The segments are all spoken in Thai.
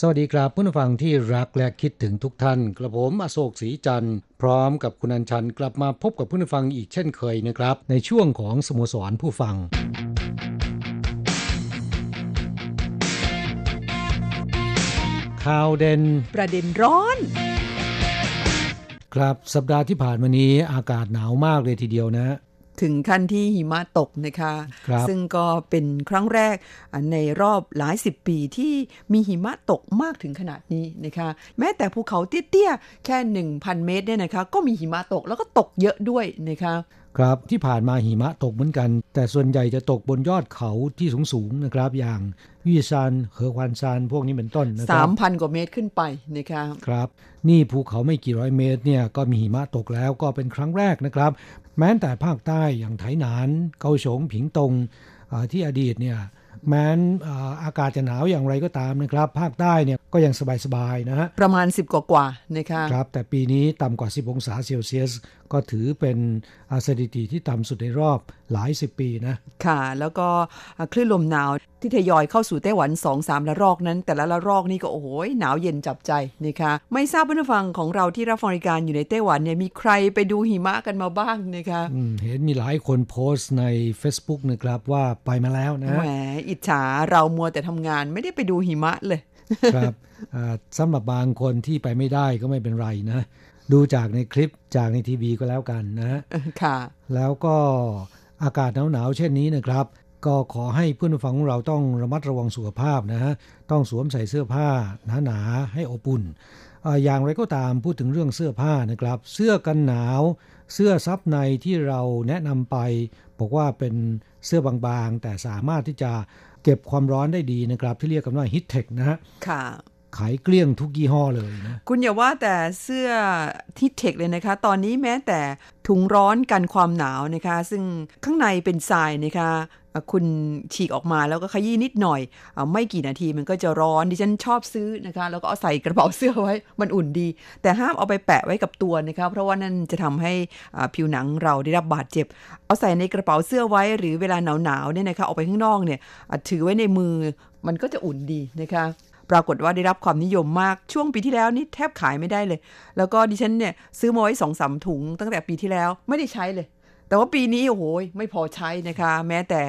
สวัสดีครับผู้ฟังที่รักและคิดถึงทุกท่าน กระผมอโศกศรีจันทร์พร้อมกับคุณอัญชันกลับมาพบกับผู้ฟังอีกเช่นเคยนะครับ ในช่วงของสโมสรผู้ฟังข่าวเด่นประเด็นร้อนครับสัปดาห์ที่ผ่านมานี้อากาศหนาวมากเลยทีเดียวนะ ถึงขั้นที่หิมะตกนะคะครับซึ่งก็เป็นครั้งแรกในรอบหลายสิบปีที่มีหิมะตกมากถึงขนาดนี้นะคะ แม้แต่ภูเขาเตี้ยๆ แค่ 1,000 เมตรเนี่ยนะคะ ก็มีหิมะตกแล้วก็ตกเยอะด้วยนะคะครับที่ผ่านมาหิมะตกเหมือนกัน แต่ส่วนใหญ่จะตกบนยอดเขาที่สูงๆนะครับ อย่างยี่ซานเหอควันซานพวกนี้เป็นต้นนะครับ3,000กว่าเมตรขึ้นไปนะคะครับ นี่ภูเขาไม่กี่ร้อยเมตรเนี่ยก็มีหิมะตกแล้วก็เป็นครั้งแรกนะครับ แม้แต่ภาคใต้อย่างไถหนาน เกาฉงผิงตงอ่าที่อดีตเนี่ยแม้นอ่าอากาศจะหนาวอย่างไรก็ตามนะครับ ภาคใต้เนี่ยก็ยังสบายๆนะฮะประมาณ 10 กว่ากว่าๆนะคะครับแต่ปีนี้ต่ำกว่า 10 องศาเซลเซียส ก็ถือเป็นอ่าสถิติที่ต่ำสุดในรอบหลายสิบปีนะ ค่ะ แล้วก็คลื่นลมหนาวที่ทยอยเข้าสู่ไต้หวัน2-3ละรอกนั้น แต่ละละรอกนี่ก็โอ้โหหนาวเย็นจับใจนะคะไม่ทราบผู้ฟังของเราที่รับฟังรายการอยู่ในไต้หวันเนี่ยมีใครไปดูหิมะกันมาบ้างนะคะอืมเห็นมีหลายคนโพสต์ใน Facebook นะครับว่าไปมาแล้วนะแหมอิจฉาเรามัวแต่ทำงานไม่ได้ไปดูหิมะเลย ครับอ่าสำหรับบางคนที่ไปไม่ได้ก็ไม่เป็นไรนะ ดูจากในคลิปจากในทีวีก็แล้วกันนะค่ะ แล้วก็อากาศหนาวๆเช่นนี้นะครับ ก็ขอให้เพื่อนผู้ฟังของเราต้องระมัดระวังสุขภาพนะฮะต้องสวมใส่เสื้อผ้าหนาๆให้อบอุ่นอ่าอย่างไรก็ตามพูดถึงเรื่องเสื้อผ้านะครับ เสื้อกันหนาว เสื้อซับในที่เราแนะนำไป บอกว่าเป็นเสื้อบางๆ แต่สามารถที่จะเก็บความร้อนได้ดีนะครับ ที่เรียกกันว่าฮิตเทคนะฮะค่ะ ขายเกลี้ยงทุกยี่ห้อเลยนะคุณอย่าว่าแต่เสื้อที่เทคเลยนะคะ ตอนนี้แม้แต่ถุงร้อนกันความหนาวนะคะ ซึ่งข้างในเป็นทรายนะคะคุณฉีกออกมาแล้วก็ขยี้นิดหน่อยอไม่กี่นาทีมันก็จะร้อน ดิฉันชอบซื้อนะคะ แล้วก็เอาใส่กระเป๋าเสื้อไว้ มันอุ่นดี แต่ห้ามเอาไปแปะไว้กับตัวนะคะ เพราะว่านั่นจะทำให้ผิวหนังเราได้รับบาดเจ็บ เอาใส่ในกระเป๋าเสื้อไว้ หรือเวลาหนาวๆเนี่ยนะคะออกไปข้างนอกเนี่ยถือไว้ในมือมันก็จะอุ่นดีนะคะ ปรากฏว่าได้รับความนิยมมากช่วงปีที่แล้วนี่แทบขายไม่ได้เลย แล้วก็ดิฉันเนี่ยซื้อมาไว้สองสามถุง ตั้งแต่ปีที่แล้วไม่ได้ใช้เลย แต่ว่าปีนี้โอ้โหไม่พอใช้นะคะ แม้แต่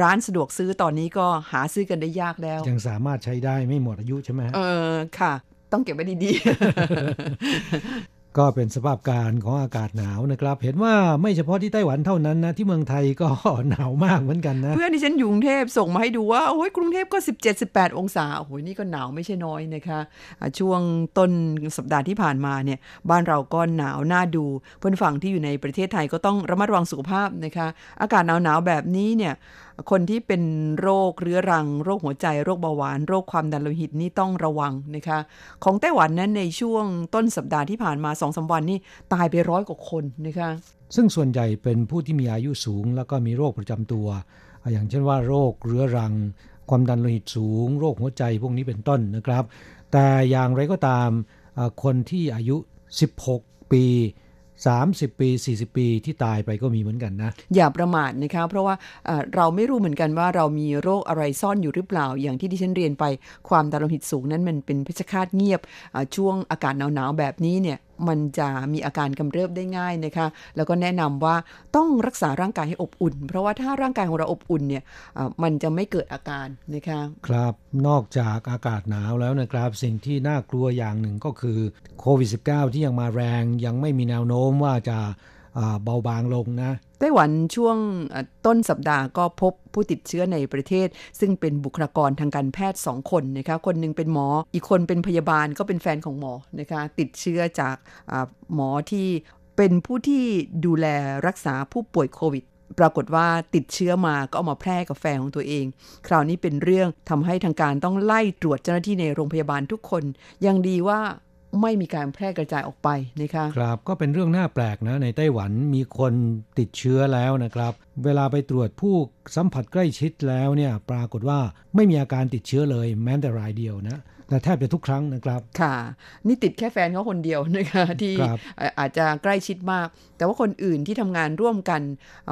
ร้านสะดวกซื้อตอนนี้ก็หาซื้อกันได้ยากแล้ว ยังสามารถใช้ได้ไม่หมดอายุใช่ไหมฮะเออค่ะ ต้องเก็บไว้ดีๆ ก็เป็นสภาพการของอากาศหนาวนะครับ เห็นว่าไม่เฉพาะที่ไต้หวันเท่านั้นนะ ที่เมืองไทยก็หนาวมากเหมือนกันนะ เพื่อนที่ฉันอยู่กรุงเทพส่งมาให้ดูว่า โอ้ยกรุงเทพก็ 17-18 องศา โอ้ยนี่ก็หนาวไม่ใช่น้อยนะคะ ช่วงต้นสัปดาห์ที่ผ่านมาเนี่ย บ้านเราก็หนาวน่าดู เพื่อนฝั่งที่อยู่ในประเทศไทยก็ต้องระมัดระวังสุขภาพนะคะ อากาศหนาวๆแบบนี้เนี่ย คนที่เป็นโรคเรื้อรัง โรคหัวใจ โรคเบาหวาน โรคความดันโลหิตนี่ต้องระวังนะคะ ของไต้หวันนั้นในช่วงต้นสัปดาห์ที่ผ่านมาสองสาวันนี่ตายไปร้อยกว่าคนนะคะ ซึ่งส่วนใหญ่เป็นผู้ที่มีอายุสูง แล้วก็มีโรคประจำตัว อย่างเช่นว่าโรคเรื้อรัง ความดันโลหิตสูง โรคหัวใจพวกนี้เป็นต้นนะครับ แต่อย่างไรก็ตามคนที่อายุ 16 ปี 30 ปี 40 ปีที่ตายไปก็มีเหมือนกันนะ อย่าประมาทนะคะ เพราะว่าเราไม่รู้เหมือนกันว่าเรามีโรคอะไรซ่อนอยู่หรือเปล่า อย่างที่ดิฉันเรียนไปความดันโลหิตสูงนั้นมันเป็นเพชฌฆาตเงียบช่วงอากาศหนาวๆแบบนี้เนี่ย มันจะมีอาการกำเริบได้ง่ายนะคะ แล้วก็แนะนำว่าต้องรักษาร่างกายให้อบอุ่น เพราะว่าถ้าร่างกายของเราอบอุ่นเนี่ยมันจะไม่เกิดอาการนะคะครับนอกจากอากาศหนาวแล้วนะครับ สิ่งที่น่ากลัวอย่างหนึ่งก็คือโควิด -19 ที่ยังมาแรงยังไม่มีแนวโน้มว่าจะ เบาบางลงนะไต้หวันช่วงต้นสัปดาห์ก็พบผู้ติดเชื้อในประเทศ ซึ่งเป็นบุคลากรทางการแพทย์ 2 คนนะคะคนหนึ่งเป็นหมอ อีกคนเป็นพยาบาลก็เป็นแฟนของหมอนะคะติดเชื้อจากหมอที่เป็นผู้ที่ดูแลรักษาผู้ป่วยโควิดปรากฏว่าติดเชื้อมาก็เอามาแพร่กับแฟนของตัวเอง คราวนี้เป็นเรื่องทำให้ทางการต้องไล่ตรวจเจ้าหน้าที่ในโรงพยาบาลทุกคน ยังดีว่า ไม่มีการแพร่กระจายออกไปนะคะครับก็เป็นเรื่องน่าแปลกนะในไต้หวันมีคนติดเชื้อแล้วนะครับ เวลาไปตรวจผู้ สัมผัสใกล้ชิดแล้วเนี่ยปรากฏว่าไม่มีอาการติดเชื้อเลยแม้แต่รายเดียวนะแต่แทบจะทุกครั้งนะครับ ค่ะ นี่ติดแค่แฟนเขาคนเดียวนะคะที่อาจจะใกล้ชิดมาก แต่ว่าคนอื่นที่ทำงานร่วมกัน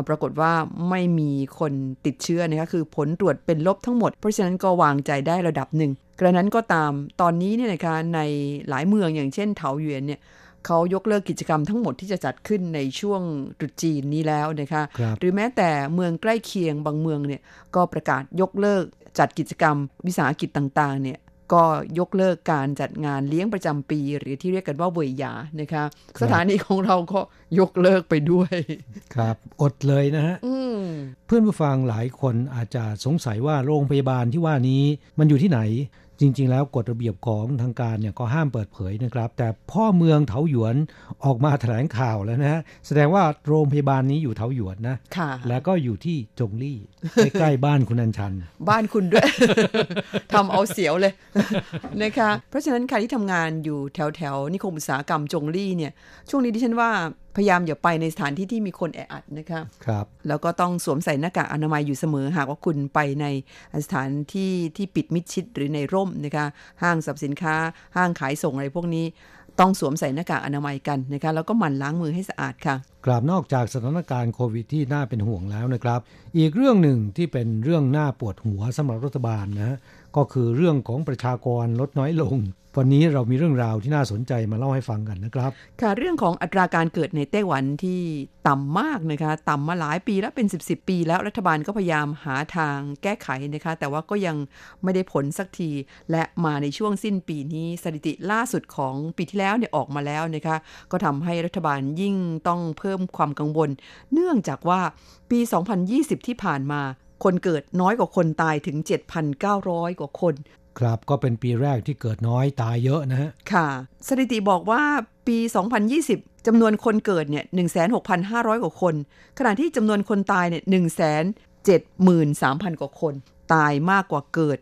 ปรากฏว่าไม่มีคนติดเชื้อนะคะคือผลตรวจเป็นลบทั้งหมด เพราะฉะนั้นก็วางใจได้ระดับหนึ่งกระนั้นก็ตามตอนนี้เนี่ยนะคะในหลายเมืองอย่างเช่นเถาหยวนเนี่ย เขายกเลิกกิจกรรมทั้งหมดที่จะจัดขึ้นในช่วงตรุษจีนนี้แล้วนะคะคหรือแม้แต่เมืองใกล้เคียงบางเมืองเนี่ยก็ประกาศยกเลิกจัดกิจกรรมวิสาหกิจต่างๆเนี่ยก็ยกเลิกการจัดงานเลี้ยงประจำปี หรือที่เรียกกันว่าเวยยานะคะสถานีของเราก็ยกเลิกไปด้วย ครับ อดเลยนะฮะเพื่อนผู้ฟังหลายคนอาจจะสงสัยว่าโรงพยาบาลที่ว่านี้มันอยู่ที่ไหน จริง ๆ แล้วกฎระเบียบของทางการเนี่ยก็ห้ามเปิดเผยนะครับ แต่พ่อเมืองเถาหยวนออกมาแถลงข่าวแล้วนะฮะแสดงว่าโรงพยาบาลนี้อยู่เถาหยวนนะค่ะแล้วก็อยู่ที่จงลี่ใกล้ๆบ้านคุณอัญชัน บ้านคุณด้วยทำเอาเสียวเลยนะคะเพราะฉะนั้นใครที่ทำงานอยู่แถวๆนิคมอุตสาหกรรมจงลี่เนี่ยช่วงนี้ดิฉันว่าพยายามอย่าไปในสถานที่ที่มีคนแออัดนะคะครับ แล้วก็ต้องสวมใส่หน้ากากอนามัยอยู่เสมอ หากว่าคุณไปในสถานที่ที่ปิดมิดชิดหรือในร่มนะคะ ห้างสรรพสินค้า ห้างขายส่งอะไรพวกนี้ ต้องสวมใส่หน้ากากอนามัยกันนะคะ แล้วก็หมั่นล้างมือให้สะอาดค่ะกราบนอกจากสถานการณ์โควิดที่น่าเป็นห่วงแล้วนะครับ อีกเรื่องหนึ่งที่เป็นเรื่องน่าปวดหัวสำหรับรัฐบาลนะ ก็คือเรื่องของประชากรลดน้อยลง วันนี้เรามีเรื่องราวที่น่าสนใจมาเล่าให้ฟังกันนะครับ ค่ะเรื่องของอัตราการเกิดในไต้หวันที่ต่ำมากนะคะต่ำมาหลายปีแล้วเป็น 10บสปี แล้วรัฐบาลก็พยายามหาทางแก้ไขนะคะ แต่ว่าก็ยังไม่ได้ผลสักที และมาในช่วงสิ้นปีนี้สถิติล่าสุดของปีที่แล้วเนี่ยออกมาแล้วนะคะ ก็ทำให้รัฐบาลยิ่งต้องเพิ่มความกังวล เนื่องจากว่าปี 2020 ที่ผ่านมา คนเกิดน้อยกว่าคนตายถึง 7,900 กว่าคน ครับก็เป็นปีแรกที่เกิดน้อยตายเยอะนะฮะ ค่ะ สถิติบอกว่าปี 2020 จำนวนคนเกิดเนี่ย 16,500 กว่าคน ขณะที่จำนวนคนตายเนี่ย 173,000 กว่าคน ตายมากกว่าเกิด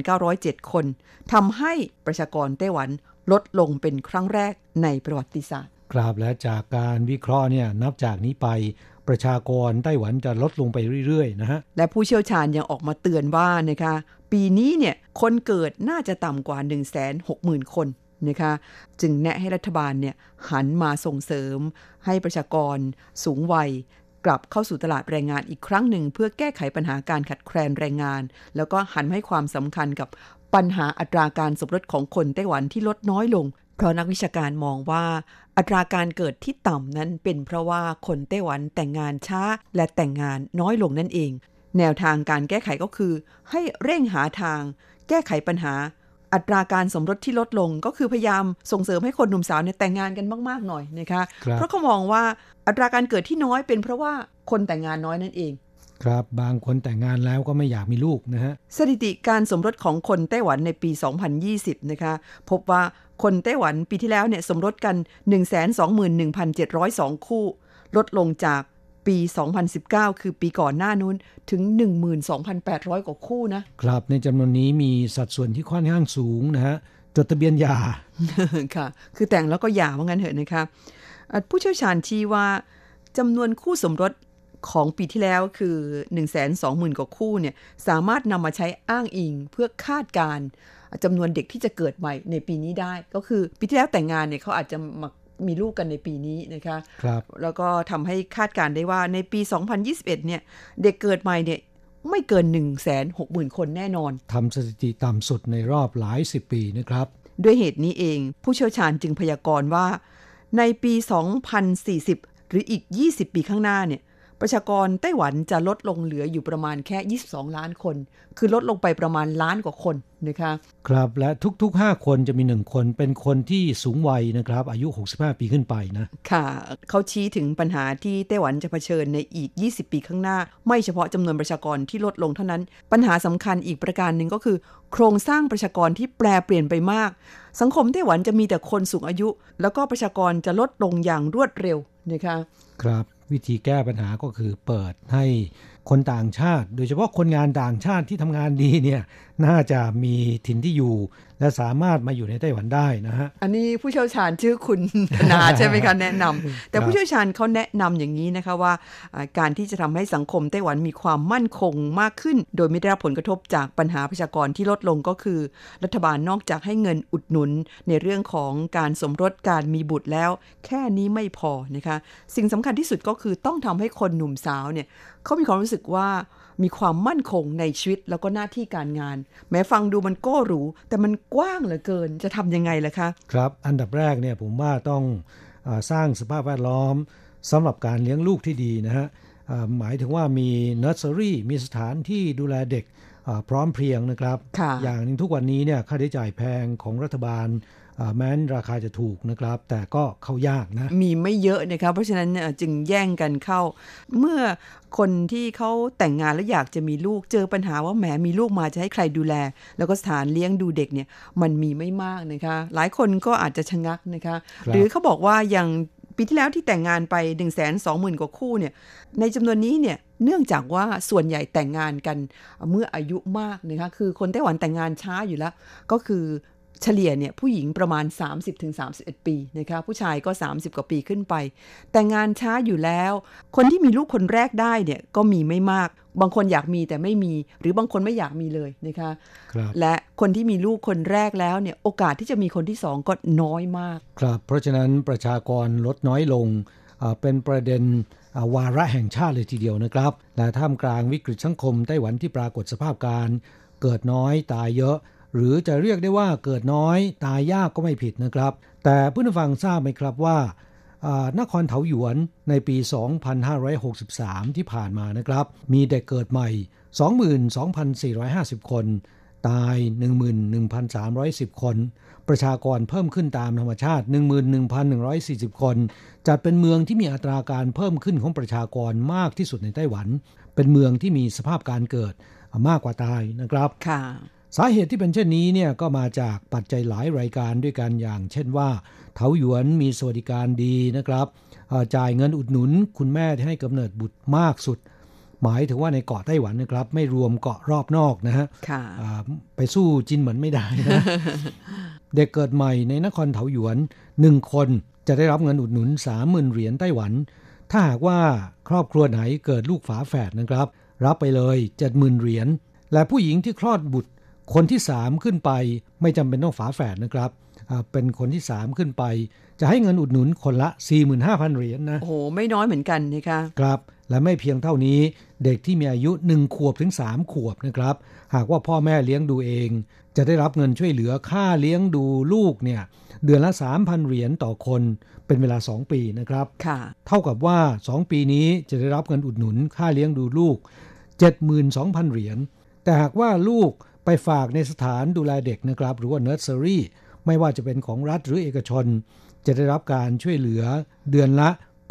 7,907 คนทำให้ประชากรไต้หวันลดลงเป็นครั้งแรกในประวัติศาสตร์ ครับและจากการวิเคราะห์เนี่ยนับจากนี้ไป ประชากรไต้หวันจะลดลงไปเรื่อยๆนะฮะและผู้เชี่ยวชาญยังออกมาเตือนว่านะคะปีนี้เนี่ยคนเกิดน่าจะต่ำกว่า 1 6 0 0 0 0 คนนะคะจึงแนะให้รัฐบาลเนี่ยหันมาส่งเสริม ให้ประชากรสูงวัยกลับเข้าสู่ตลาดแรงงานอีกครั้งหนึ่ง เพื่อแก้ไขปัญหาการขัดแคลนแรงงาน แล้วก็หันให้ความสำคัญกับปัญหาอัตราการสมรสของคนไต้หวันที่ลดน้อยลง เพราะนักวิชาการมองว่า อัตราการเกิดที่ต่ำนั้นเป็นเพราะว่าคนไต้หวันแต่งงานช้า และแต่งงานน้อยลงนั่นเอง แนวทางการแก้ไขก็คือ ให้เร่งหาทาง แก้ไขปัญหา อัตราการสมรสที่ลดลงก็คือพยายามส่งเสริมให้คนหนุ่มสาวเนี่ยแต่งงานกันมากๆหน่อยนะคะคเพราะเขามองว่าอัตราการเกิดที่น้อยเป็นเพราะว่าคนแต่งงานน้อยนั่นเองครับบางคนแต่งงานแล้วก็ไม่อยากมีลูกนะฮะ สถิติการสมรสของคนไต้หวันในปี 2020 นะคะ พบว่า คนไต้หวันปีที่แล้วเนี่ยสมรสกัน 121,702 คู่ ลดลงจากปี 2019 คือปีก่อนหน้านู้นถึง 12,800 กว่าคู่นะ ครับในจำนวนนี้มีสัดส่วนที่ค่อนข้างสูงนะฮะจดทะเบียนยาค่ะ คือแต่งแล้วก็หย่าว่างั้นเถอะนะคะผู้เชี่ยวชาญชี้ว่าจำนวนคู่สมรสของปีที่แล้วคือ 120,000 กว่าคู่เนี่ยสามารถนำมาใช้อ้างอิงเพื่อคาดการ จำนวนเด็กที่จะเกิดใหม่ในปีนี้ได้ ก็คือปีที่แล้วแต่งงานเนี่ยเขาอาจจะมามีลูกกันในปีนี้นะคะครับแล้วก็ทำให้คาดการได้ว่าในปี 2021 เนี่ยเด็กเกิดใหม่เนี่ยไม่เกิน 1 6 0 0 0 0 คนแน่นอนทำสถิติต่ำสุดในรอบหลายสิบปีนะครับ ด้วยเหตุนี้เองผู้เชี่ยวชาญจึงพยากรณ์ว่า ในปี 2040 หรืออีก 20 ปีข้างหน้าเนี่ย ประชากรไต้หวันจะลดลงเหลืออยู่ประมาณแค่ 22 ล้านคน คือลดลงไปประมาณล้านกว่าคนนะคะครับและทุกๆ 5 คนจะมี 1 คนเป็นคนที่สูงวัยนะครับ อายุ 65 ปีขึ้นไปนะ ค่ะ เขาชี้ถึงปัญหาที่ไต้หวันจะเผชิญในอีก 20 ปีข้างหน้า ไม่เฉพาะจำนวนประชากรที่ลดลงเท่านั้น ปัญหาสำคัญอีกประการหนึ่งก็คือ โครงสร้างประชากรที่แปรเปลี่ยนไปมาก สังคมไต้หวันจะมีแต่คนสูงอายุ แล้วก็ประชากรจะลดลงอย่างรวดเร็วนะคะครับ วิธีแก้ปัญหาก็คือเปิดให้คนต่างชาติ โดยเฉพาะคนงานต่างชาติที่ทำงานดีเนี่ย น่าจะมีถิ่นที่อยู่ และสามารถมาอยู่ในไต้หวันได้นะฮะ อันนี้ผู้เชี่ยวชาญชื่อคุณธนาใช่ไหมคะแนะนำแต่ผู้เชี่ยวชาญเขาแนะนำอย่างนี้นะคะว่า การที่จะทำให้สังคมไต้หวันมีความมั่นคงมากขึ้น โดยไม่ได้รับผลกระทบจากปัญหาประชากรที่ลดลงก็คือ รัฐบาลนอกจากให้เงินอุดหนุนในเรื่องของการสมรสการมีบุตรแล้ว แค่นี้ไม่พอนะคะ สิ่งสำคัญที่สุดก็คือต้องทำให้คนหนุ่มสาวเนี่ยเขามีความรู้สึกว่า มีความมั่นคงในชีวิตแล้วก็หน้าที่การงาน แม้ฟังดูมันก็หรูแต่มันกว้างเหลือเกินจะทำยังไงล่ะคะ ครับอันดับแรกเนี่ยผมว่าต้องอสร้างสภาพแวดล้อมสำหรับการเลี้ยงลูกที่ดีนะฮะหมายถึงว่ามีเนอร์เซอรี่มีสถานที่ดูแลเด็กพร้อมเพรียงนะครับ อย่างนึงทุกวันนี้เนี่ยค่าใช้จ่ายแพงของรัฐบาล แม้นราคาจะถูกนะครับ แต่ก็เข้ายากนะ มีไม่เยอะนะครับ เพราะฉะนั้นจึงแย่งกันเข้า เมื่อคนที่เขาแต่งงานแล้วอยากจะมีลูกเจอปัญหาว่าแหมมีลูกมาจะให้ใครดูแล แล้วก็สถานเลี้ยงดูเด็กเนี่ยมันมีไม่มากนะคะ หลายคนก็อาจจะชะงักนะคะหรือเขาบอกว่าอย่างปีที่แล้วที่แต่งงานไป1นึ่งแสนสองหมื่นกว่าคู่เนี่ยในจำนวนนี้เนี่ยเนื่องจากว่าส่วนใหญ่แต่งงานกันเมื่ออายุมากนะคะคือคนไต้หวันแต่งงานช้าอยู่แล้ว ก็คือ เฉลี่ยเนี่ยผู้หญิงประมาณ 30-31 ปีนะคะผู้ชายก็ 30 กว่าปีขึ้นไป แต่งานช้าอยู่แล้ว คนที่มีลูกคนแรกได้เนี่ยก็มีไม่มาก บางคนอยากมีแต่ไม่มี หรือบางคนไม่อยากมีเลยนะคะคและคนที่มีลูกคนแรกแล้วเนี่ยโอกาสที่จะมีคนที่สองก็น้อยมาก ครับ เพราะฉะนั้นประชากรลดน้อยลงเป็นประเด็นวาระแห่งชาติเลยทีเดียวนะครับและท่ามกลางวิกฤตสังคมไต้หวันที่ปรากฏสภาพการเกิดน้อยตายเยอะ หรือจะเรียกได้ว่าเกิดน้อยตายยากก็ไม่ผิดนะครับ แต่เพื่อนฟังทราบไหมครับว่านครเถาหยวนในปี 2563 ที่ผ่านมานะครับ มีเด็กเกิดใหม่ 22,450 คน ตาย 11,310 คน ประชากรเพิ่มขึ้นตามธรรมชาติ 11,140 คน จัดเป็นเมืองที่มีอัตราการเพิ่มขึ้นของประชากรมากที่สุดในไต้หวัน เป็นเมืองที่มีสภาพการเกิดมากกว่าตายนะครับค่ะ สาเหตุที่เป็นเช่นนี้เนี่ยก็มาจากปัจจัยหลายรายการด้วยกันอย่าง เช่นว่าเถาหยวนมีสวัสดิการดีนะครับจ่ายเงินอุดหนุน คุณแม่ที่ให้กำเนิดบุตรมากสุด หมายถึงว่าในเกาะไต้หวันนะครับ ไม่รวมเกาะรอบนอกนะฮะไปสู้จินเหมือนไม่ได้นะเด็กเกิดใหม่ในนครเถาหยวนหนึ่งคนจะได้รับเงินอุดหนุนสามหมื่นเหรียญไต้หวัน ถ้าหากว่าครอบครัวไหนเกิดลูกฝาแฝดนะครับ รับไปเลยเจ็ดหมื่นเหรียญและผู้หญิงที่คลอดบุตร คนที่สามขึ้นไปไม่จำเป็นต้องฝาแฝดนะครับเป็นคนที่สามขึ้นไป จะให้เงินอุดหนุนคนละ 45,000 เหรียญนนะโอ้โหไม่น้อยเหมือนกันนะคะครับ และไม่เพียงเท่านี้เด็กที่มีอายุ 1 ขวบถึง 3 ขวบนะครับ หากว่าพ่อแม่เลี้ยงดูเอง จะได้รับเงินช่วยเหลือค่าเลี้ยงดูลูกเนี่ยเดือนละ 3,000 เหรียญต่อคนเป็นเวลา 2 ปีนะครับค่ะเท่ากับว่า 2 ปีนี้จะได้รับเงินอุดหนุนค่าเลี้ยงดูลูก 72,000 เหรียญแต่หากว่าลูก ไปฝากในสถานดูแลเด็กนะครับ หรือว่าเนอร์เซอรี่ไม่ว่าจะเป็นของรัฐหรือเอกชน จะได้รับการช่วยเหลือเดือนละ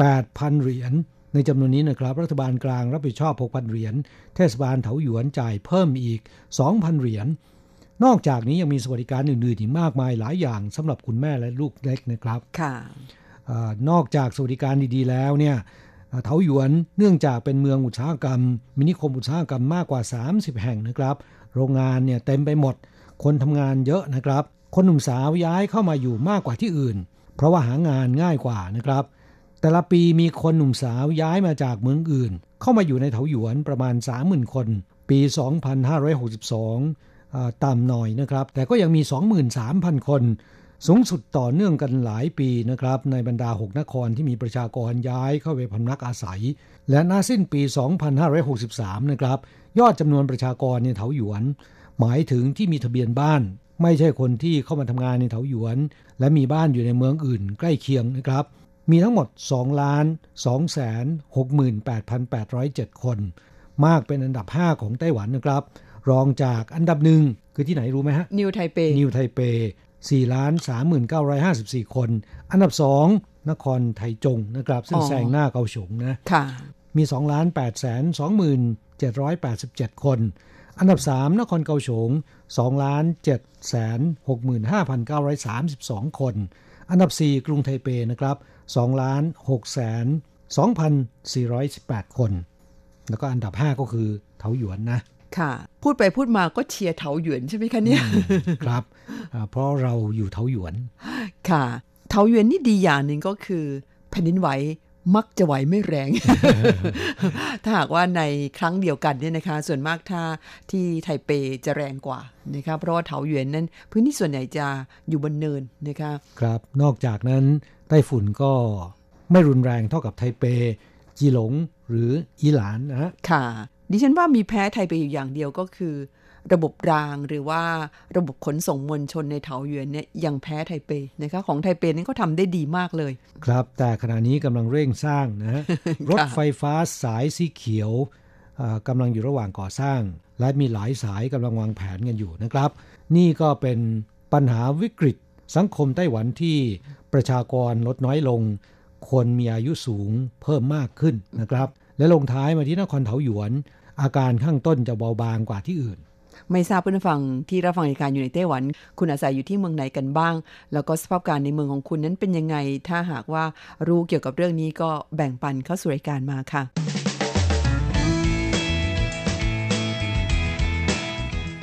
8,000 เหรียญ ในจำนวนนี้นะครับ รัฐบาลกลางรับผิดชอบ 6,000 เหรียญ เทศบาลเถาหยวนจ่ายเพิ่มอีก 2,000 เหรียญ นอกจากนี้ยังมีสวัสดิการอื่นๆอีกมากมายหลายอย่างสำหรับคุณแม่และลูกเล็กนะครับค่ะนอกจากสวัสดิการดีๆ แล้วเนี่ยเถาหยวนเนื่องจากเป็นเมืองอุตสาหกรรม มินิคมอุตสาหกรรมมากกว่า 30 แห่งนะครับ โรงงานเนี่ยเต็มไปหมด คนทำงานเยอะนะครับ คนหนุ่มสาวย้ายเข้ามาอยู่มากกว่าที่อื่น เพราะว่าหางานง่ายกว่านะครับ แต่ละปีมีคนหนุ่มสาวย้ายมาจากเมืองอื่น เข้ามาอยู่ในเถาหยวนประมาณ 30,000 คน ปี 2562ต่ำหน่อยนะครับ แต่ก็ยังมี 23,000 คนสูงสุดต่อเนื่องกันหลายปีนะครับ ในบรรดา 6 นครที่มีประชากรย้ายเข้าไปพำนักอาศัย และน่าสิ้นปี 2563 นะครับ ยอดจำนวนประชากรในเถาหยวน หมายถึงที่มีทะเบียนบ้าน ไม่ใช่คนที่เข้ามาทำงานในเถาหยวน และมีบ้านอยู่ในเมืองอื่น ใกล้เคียงนะครับ มีทั้งหมด 2 ล้าน2แสน68,807 คน มากเป็นอันดับ 5 ของไต้หวันนะครับ รองจากอันดับหนึ่งคือที่ไหนรู้ไหมฮะ นิวไทเป นิวไทเป4ล้าน39,554คน อันดับ 2 นครไทจงนะครับ ซึ่งแซงหน้าเกาฉงนะ ค่ะ มี2ล้าน8แสน 2787 คน อันดับ 3 นครเกาฉง2ล้าน7แสน65,932 คน อันดับ 4 กรุงไทเปนะครับ2ล้าน6แสน2,418 คน แล้วก็อันดับ 5 ก็คือเถาหยวนนะ ค่ะ พูดไปพูดมาก็เชียร์เถาหยวนใช่ไหมคะเนี่ย ครับอ่าเพราะเราอยู่เถาหยวน ค่ะ เถาหยวนนี่ดีอย่างหนึ่งก็คือแผ่นดินไหว มักจะไหวไม่แรง ถ้าหากว่าในครั้งเดียวกันเนี่ยนะคะ ส่วนมากถ้าที่ไทเปจะแรงกว่านะคะเพราะว่าเถาหยวนนั้น พื้นที่ส่วนใหญ่จะอยู่บนเนินนะคะครับ นอกจากนั้นไต้ฝุ่นก็ไม่รุนแรงเท่ากับไทเป จีหลงหรืออีหลานนะฮะค่ะ ดิฉันว่ามีแพ้ไทเปอยู่อย่างเดียวก็คือ ระบบรางหรือว่าระบบขนส่งมวลชนในเถาหยวนเนี่ยยังแพ้ไทเปนะคะของไทเปนี่เขาทำได้ดีมากเลย ครับ แต่ขณะนี้กำลังเร่งสร้างนะฮะรถไฟฟ้าสายสีเขียวอ่ากำลังอยู่ระหว่างก่อสร้าง และมีหลายสายกำลังวางแผนกันอยู่นะครับ นี่ก็เป็นปัญหาวิกฤตสังคมไต้หวันที่ประชากรลดน้อยลง คนมีอายุสูงเพิ่มมากขึ้นนะครับ และลงท้ายมาที่นครเถาหยวน อาการข้างต้นจะเบาบางกว่าที่อื่น ไม่ทราบเพื่อนฟังที่รับฟังรายการอยู่ในไต้หวัน คุณอาศัยอยู่ที่เมืองไหนกันบ้าง แล้วก็สภาพการในเมืองของคุณนั้นเป็นยังไง ถ้าหากว่ารู้เกี่ยวกับเรื่องนี้ก็แบ่งปันเข้าสู่รายการมาค่ะ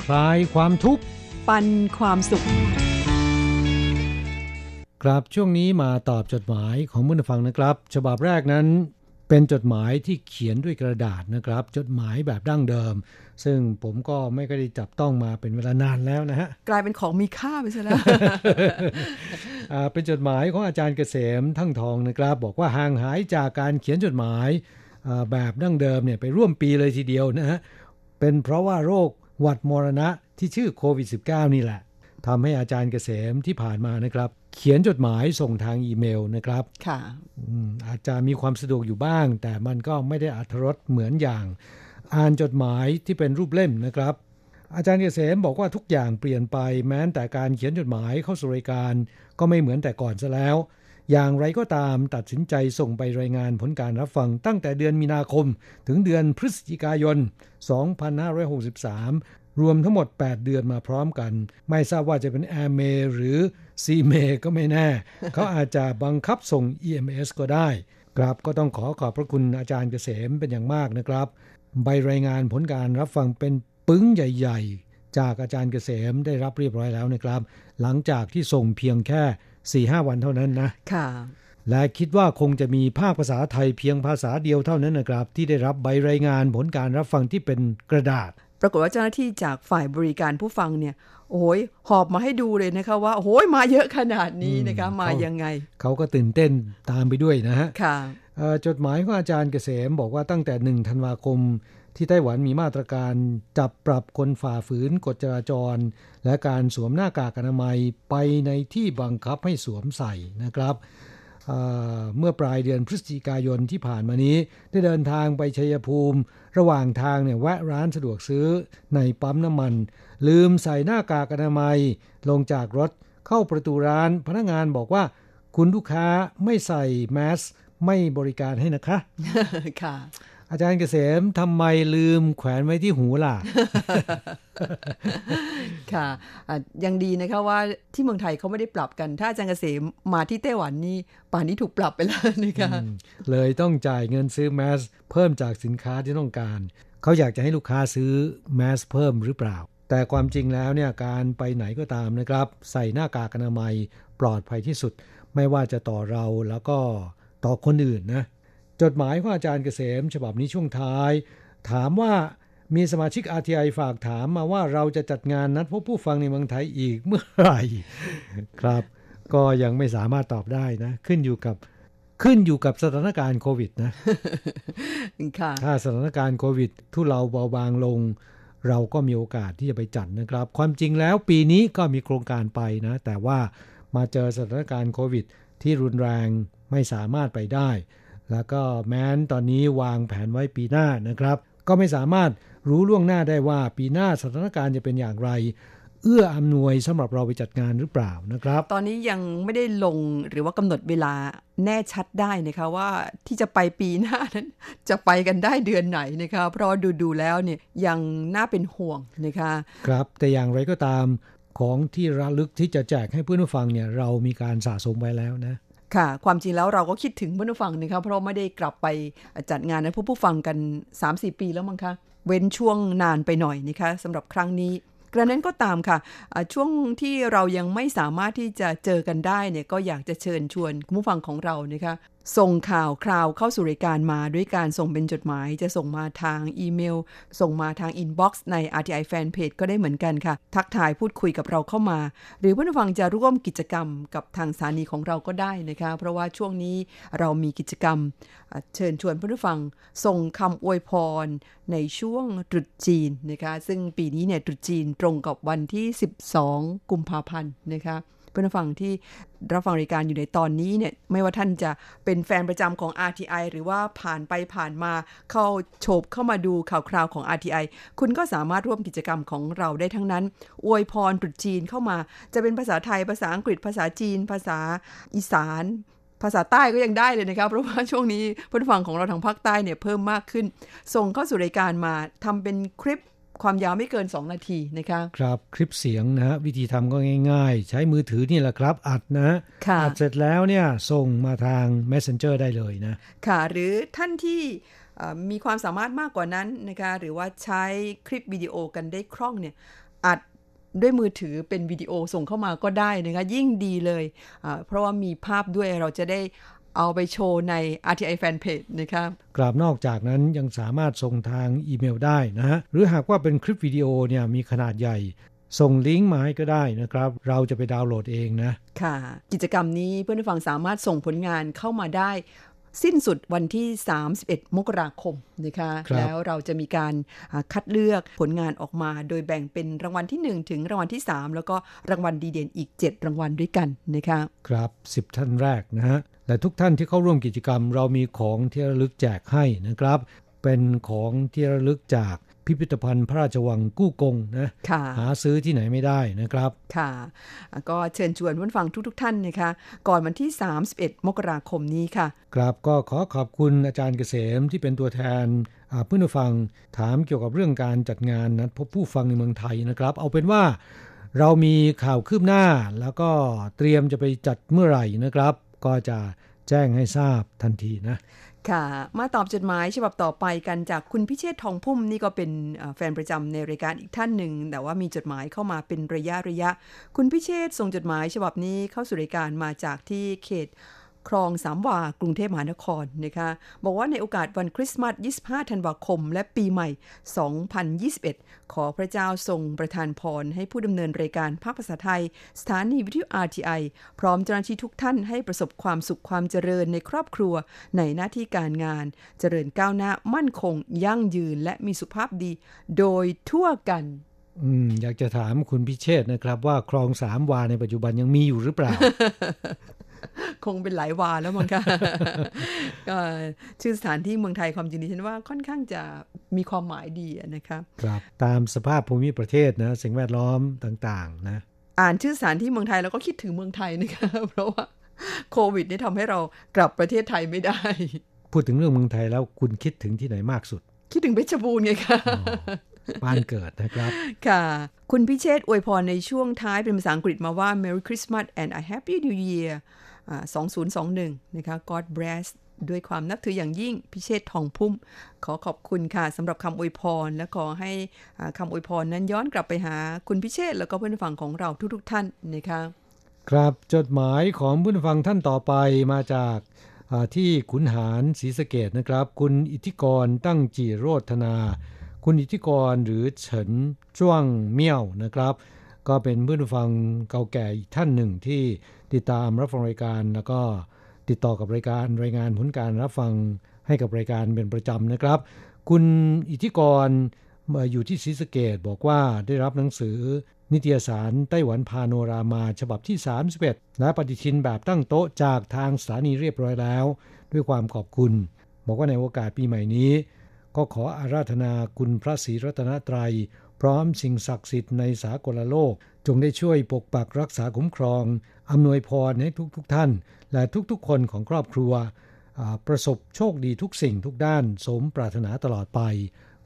คลายความทุกข์ปันความสุขครับช่วงนี้มาตอบจดหมายของผู้ฟังนะครับ ฉบับแรกนั้น เป็นจดหมายที่เขียนด้วยกระดาษนะครับ จดหมายแบบดั้งเดิม ซึ่งผมก็ไม่ก็ได้จับต้องมาเป็นเวลานานแล้วนะฮะกลายเป็นของมีค่าไปซะแล้วอ่าเป็นจดหมายของอาจารย์เกษมทั้งทองนะครับ บอกว่าห่างหายจากการเขียนจดหมายอ่าแบบดั้งเดิมเนี่ยไปร่วมปีเลยทีเดียวนะฮะเป็นเพราะว่าโรคหวัดมรณะที่ชื่อโควิด -19 นี่แหละทำให้อาจารย์เกษมที่ผ่านมานะครับ เขียนจดหมายส่งทางอีเมลนะครับค่ะอืมอาจจะมีความสะดวกอยู่บ้าง แต่มันก็ไม่ได้อัธรสเหมือนอย่าง อ่านจดหมายที่เป็นรูปเล่มนะครับ อาจารย์เกษมบอกว่าทุกอย่างเปลี่ยนไป แม้แต่การเขียนจดหมายเข้าสู่รายการ ก็ไม่เหมือนแต่ก่อนซะแล้ว อย่างไรก็ตามตัดสินใจส่งไปรายงานผลการรับฟังตั้งแต่เดือนมีนาคม ถึงเดือนพฤศจิกายน 2563 รวมทั้งหมด 8 เดือนมาพร้อมกัน ไม่ทราบว่าจะเป็นแอร์เมหรือ ซีเมก็ไม่แน่ เขาอาจจะบังคับส่ง EMS ก็ได้ ครับก็ต้องขอขอบพระคุณอาจารย์เกษมเป็นอย่างมากนะครับ ใบรายงานผลการรับฟังเป็นปึ้งใหญ่ ๆ จากอาจารย์เกษมได้รับเรียบร้อยแล้วนะครับ หลังจากที่ส่งเพียงแค่4-5วันเท่านั้นนะค่ะและคิดว่าคงจะมีภาคภาษาไทยเพียงภาษาเดียวเท่านั้นนะครับ ที่ได้รับใบรายงานผลการรับฟังที่เป็นกระดาษ ปรากฏว่าเจ้าหน้าที่จากฝ่ายบริการผู้ฟังเนี่ย โอ้ยหอบมาให้ดูเลยนะคะว่าโอ้ยมาเยอะขนาดนี้นะคะอืมมาเขายัยังไง เขาก็ตื่นเต้นตามไปด้วยนะฮะค่ะเอ่อจดหมายของอาจารย์เกษมบอกว่าตั้งแต่1ธันวาคม ที่ไต้หวันมีมาตรการจับปรับคนฝ่าฝืนกฎจราจร และการสวมหน้ากากอนามัยไปในที่บังคับให้สวมใส่นะครับเอ่อเมื่อปลายเดือนพฤศจิกายนที่ผ่านมานี้ ได้เดินทางไปชัยภูมิ ระหว่างทางเนี่ยแวะร้านสะดวกซื้อในปั๊มน้ำมัน ลืมใส่หน้ากากอนามัย ลงจากรถเข้าประตูร้าน พนักงานบอกว่า คุณลูกค้าไม่ใส่แมสไม่บริการให้นะคะ ค่ะ อาจารย์เกษมทำไมลืมแขวนไว้ที่หูล่ะค่ะอะยังดีนะคะว่าที่เมืองไทยเขาไม่ได้ปรับกัน ถ้าอาจารย์เกษมมาที่ไต้หวันนี่ป่านนี้ถูกปรับไปแล้วนะคะเลยต้องจ่ายเงินซื้อแมส เพิ่มจากสินค้าที่ต้องการ เขาอยากจะให้ลูกค้าซื้อแมสเพิ่มหรือเปล่า แต่ความจริงแล้วเนี่ยการไปไหนก็ตามนะครับ ใส่หน้ากากอนามัยปลอดภัยที่สุด ไม่ว่าจะต่อเราแล้วก็ต่อคนอื่นนะจดหมายของอาจารย์เกษม ฉบับนี้ช่วงท้าย ถามว่ามีสมาชิก RTI ฝากถามมาว่าเราจะจัดงานนัดพบผู้ฟังในเมืองไทยอีกเมื่อไหร่ครับ ก็ยังไม่สามารถตอบได้นะ ขึ้นอยู่กับขึ้นอยู่กับสถานการณ์โควิดนะค่ะถ้าสถานการณ์โควิดทุเลาเบาบางลง เราก็มีโอกาสที่จะไปจัดนะครับ ความจริงแล้วปีนี้ก็มีโครงการไปนะ แต่ว่ามาเจอสถานการณ์โควิด ที่รุนแรงไม่สามารถไปได้ แล้วก็แม้นตอนนี้วางแผนไว้ปีหน้านะครับ ก็ไม่สามารถรู้ล่วงหน้าได้ว่าปีหน้าสถานการณ์จะเป็นอย่างไร เอื้ออำนวยสำหรับเราไปจัดงานหรือเปล่านะครับ ตอนนี้ยังไม่ได้ลงหรือว่ากำหนดเวลาแน่ชัดได้นะคะว่าที่จะไปปีหน้านั้น จะไปกันได้เดือนไหนนะคะ เพราะดูดูแล้วเนี่ยยังน่าเป็นห่วงนะคะ ครับแต่อย่างไรก็ตามของที่ระลึกที่จะแจกให้เพื่อนผู้ฟังเนี่ยเรามีการสะสมไว้แล้วนะค่ะ ความจริงแล้วเราก็คิดถึงเพื่อนผู้ฟังนะคะเพราะไม่ได้กลับไปจัดงานนั้นผู้ผู้ฟังกัน 3-4 ปีแล้วมั้งคะเว้นช่วงนานไปหน่อยนะคะสำหรับครั้งนี้ กระนั้นก็ตามค่ะช่วงที่เรายังไม่สามารถที่จะเจอกันได้เนี่ยก็อยากจะเชิญชวนคุณผู้ฟังของเรานะคะ ส่งข่าวคราวเข้าสู่รายการมาด้วยการส่งเป็นจดหมาย จะส่งมาทางอีเมล ส่งมาทางอินบ็อกซ์ใน RTI Fanpage ก็ได้เหมือนกันค่ะ ทักทายพูดคุยกับเราเข้ามา หรือเพื่อนฟังจะร่วมกิจกรรมกับทางสถานีของเราก็ได้นะคะ เพราะว่าช่วงนี้เรามีกิจกรรม เชิญชวนเพื่อนฟัง ส่งคำอวยพรในช่วงตรุษจีนนะคะ ซึ่งปีนี้เนี่ยตรุษจีนตรงกับวันที่ 12 กุมภาพันธ์นะคะ พื่อนฟังที่รับฟังรายการอยู่ในตอนนี้เนี่ยไม่ว่าท่านจะเป็นแฟนประจำของ RTI หรือว่าผ่านไปผ่านมาเข้าโฉบเข้ามาดูข่าวคราวของ RTI คุณก็สามารถร่วมกิจกรรมของเราได้ทั้งนั้น อวยพรตรุษจีนเข้ามา จะเป็นภาษาไทยภาษาอังกฤษภาษาจีน ภาษาอีสานภาษาใต้ก็ยังได้เลยนะครับ เพราะว่าช่วงนี้ผู้ฟังของเราทางภาคใต้เนี่ยเพิ่มมากขึ้น ส่งเข้าสู่รายการมาทำเป็นคลิป ความยาวไม่เกิน 2 นาทีนะคะครับคลิปเสียงนะฮะวิธีทำก็ง่าย ๆ ใช้มือถือนี่แหละครับ อัดนะอัดเสร็จแล้วเนี่ยส่งมาทาง Messenger ได้เลยนะ ค่ะ หรือท่านที่มีความสามารถมากกว่านั้นนะคะหรือว่าใช้คลิปวิดีโอกันได้คล่องเนี่ยอัดด้วยมือถือเป็นวิดีโอส่งเข้ามาก็ได้นะคะยิ่งดีเลย เพราะว่ามีภาพด้วยเราจะได้ เอาไปโชว์ใน RTI Fanpage นะครับกราบนอกจากนั้นยังสามารถส่งทางอีเมลได้นะฮะหรือหากว่าเป็นคลิปวิดีโอเนี่ยมีขนาดใหญ่ ส่งลิงก์มาให้ก็ได้นะครับ เราจะไปดาวน์โหลดเองนะ ค่ะ กิจกรรมนี้เพื่อนผู้ฟังสามารถส่งผลงานเข้ามาได้ สิ้นสุดวันที่ 31 มกราคมนะคะคแล้วเราจะมีการคัดเลือกผลงานออกมา โดยแบ่งเป็นรางวัลที่ 1 ถึงรางวัลที่ 3 แล้วก็รางวัลดีเด่นอีก 7 รางวัลด้วยกันนะคะครับ 10 ท่านแรกนะฮะและทุกท่านที่เข้าร่วมกิจกรรม เรามีของที่ระลึกแจกให้นะครับ เป็นของที่ระลึกจาก พิพิธภัณฑ์พระราชวังกู้กงนะหาซื้อที่ไหนไม่ได้นะครับ ค่ะ ก็เชิญชวนผู้ฟังทุกๆทท่านนะคะ ก่อนวันที่ 31 มกราคมนี้ค่ะ ครับก็ขอขอบคุณอาจารย์เกษมที่เป็นตัวแทนเพื่อนผู้ฟังถามเกี่ยวกับเรื่องการจัดงานนัดพบผู้ฟังในเมืองไทยนะครับ เอาเป็นว่าเรามีข่าวคืบหน้าแล้วก็เตรียมจะไปจัดเมื่อไหร่นะครับ ก็จะแจ้งให้ทราบทันทีนะ ค่ะ มาตอบจดหมายฉบับต่อไปกันจากคุณพิเชษทองพุ่มนี่ก็เป็นแฟนประจำในรายการอีกท่านหนึ่ง แต่ว่ามีจดหมายเข้ามาเป็นระยะระยะ คุณพิเชษส่งจดหมายฉบับนี้เข้าสู่รายการมาจากที่เขต คลองสามวากรุงเทพมหานครนะคะบอกว่าในโอกาสวันคริสต์มาส 25 ธันวาคม และปีใหม่ 2021 ขอพระเจ้าทรงประทานพรให้ผู้ดำเนินรายการภาคภาษาไทย สถานีวิทยุ RTI พร้อมเจ้าหน้าที่ทุกท่านให้ประสบความสุขความเจริญในครอบครัว ในหน้าที่การงาน เจริญก้าวหน้ามั่นคง ยั่งยืนและมีสุขภาพดี โดยทั่วกันอืมอยากจะถามคุณพิเชษนะครับว่าคลองสามวาในปัจจุบันยังมีอยู่หรือเปล่า คงเป็นหลายวาแล้วมั้งค่ะก็ชื่อสถานที่เมืองไทยความจริงดิฉันว่าค่อนข้างจะมีความหมายดีนะครับครับตามสภาพภูมิประเทศนะสิ่งแวดล้อมต่างๆนะอ่านชื่อสถานที่เมืองไทยแล้วก็คิดถึงเมืองไทยนะคะเพราะว่าโควิดนี่ทำให้เรากลับประเทศไทยไม่ได้ พูดถึงเรื่องเมืองไทยแล้วคุณคิดถึงที่ไหนมากสุด คิดถึงเพชรบูรณ์ไงคะบ้านเกิดนะครับ ค่ะ คุณพิเชษอวยพรในช่วงท้ายเป็นภาษาอังกฤษมาว่า Merry Christmas and a Happy New Year 2021 นะคะ God bless ด้วยความนับถืออย่างยิ่งพิเชษทองพุ่ม ขอขอบคุณค่ะสำหรับคำอวยพร และขอให้คำอวยพรนั้นย้อนกลับไปหาคุณพิเชษแล้วก็เพื่อนฟังของเราทุกๆทท่านนะคะครับจดหมายของเพื่อนฟังท่านต่อไปมาจากที่ขุนหารศรีสะเกดนะครับ คุณอิทธิกรตั้งจีโรธนา คุณอิทธิกรหรือเฉินจ้วงเมี่ยวนะครับ ก็เป็นเพื่อนฟังเก่าแก่อีกท่านหนึ่งที่ติดตามรับฟังรายการ แล้วก็ติดต่อกับรายการรายงานผลการรับฟังให้กับรายการเป็นประจำนะครับ คุณอิทธิกรอยู่ที่ศรีสะเกดบอกว่าได้รับหนังสือ นิตยสารไต้หวันพาโนรามา ฉบับที่ 31 และปฏิทินแบบตั้งโต๊ะจากทางสถานีเรียบร้อยแล้ว ด้วยความขอบคุณ บอกว่าในโอกาสปีใหม่นี้ ก็ขออาราธนาคุณพระศรีรัตนตรัย พร้อมสิ่งศักดิ์สิทธิ์ในสากลโลก จงได้ช่วยปกปักรักษาคุ้มครอง อำนวยพรให้ทุกๆทท่าน และทุกๆคนของครอบครัว ประสบโชคดีทุกสิ่งทุกด้าน สมปรารถนาตลอดไป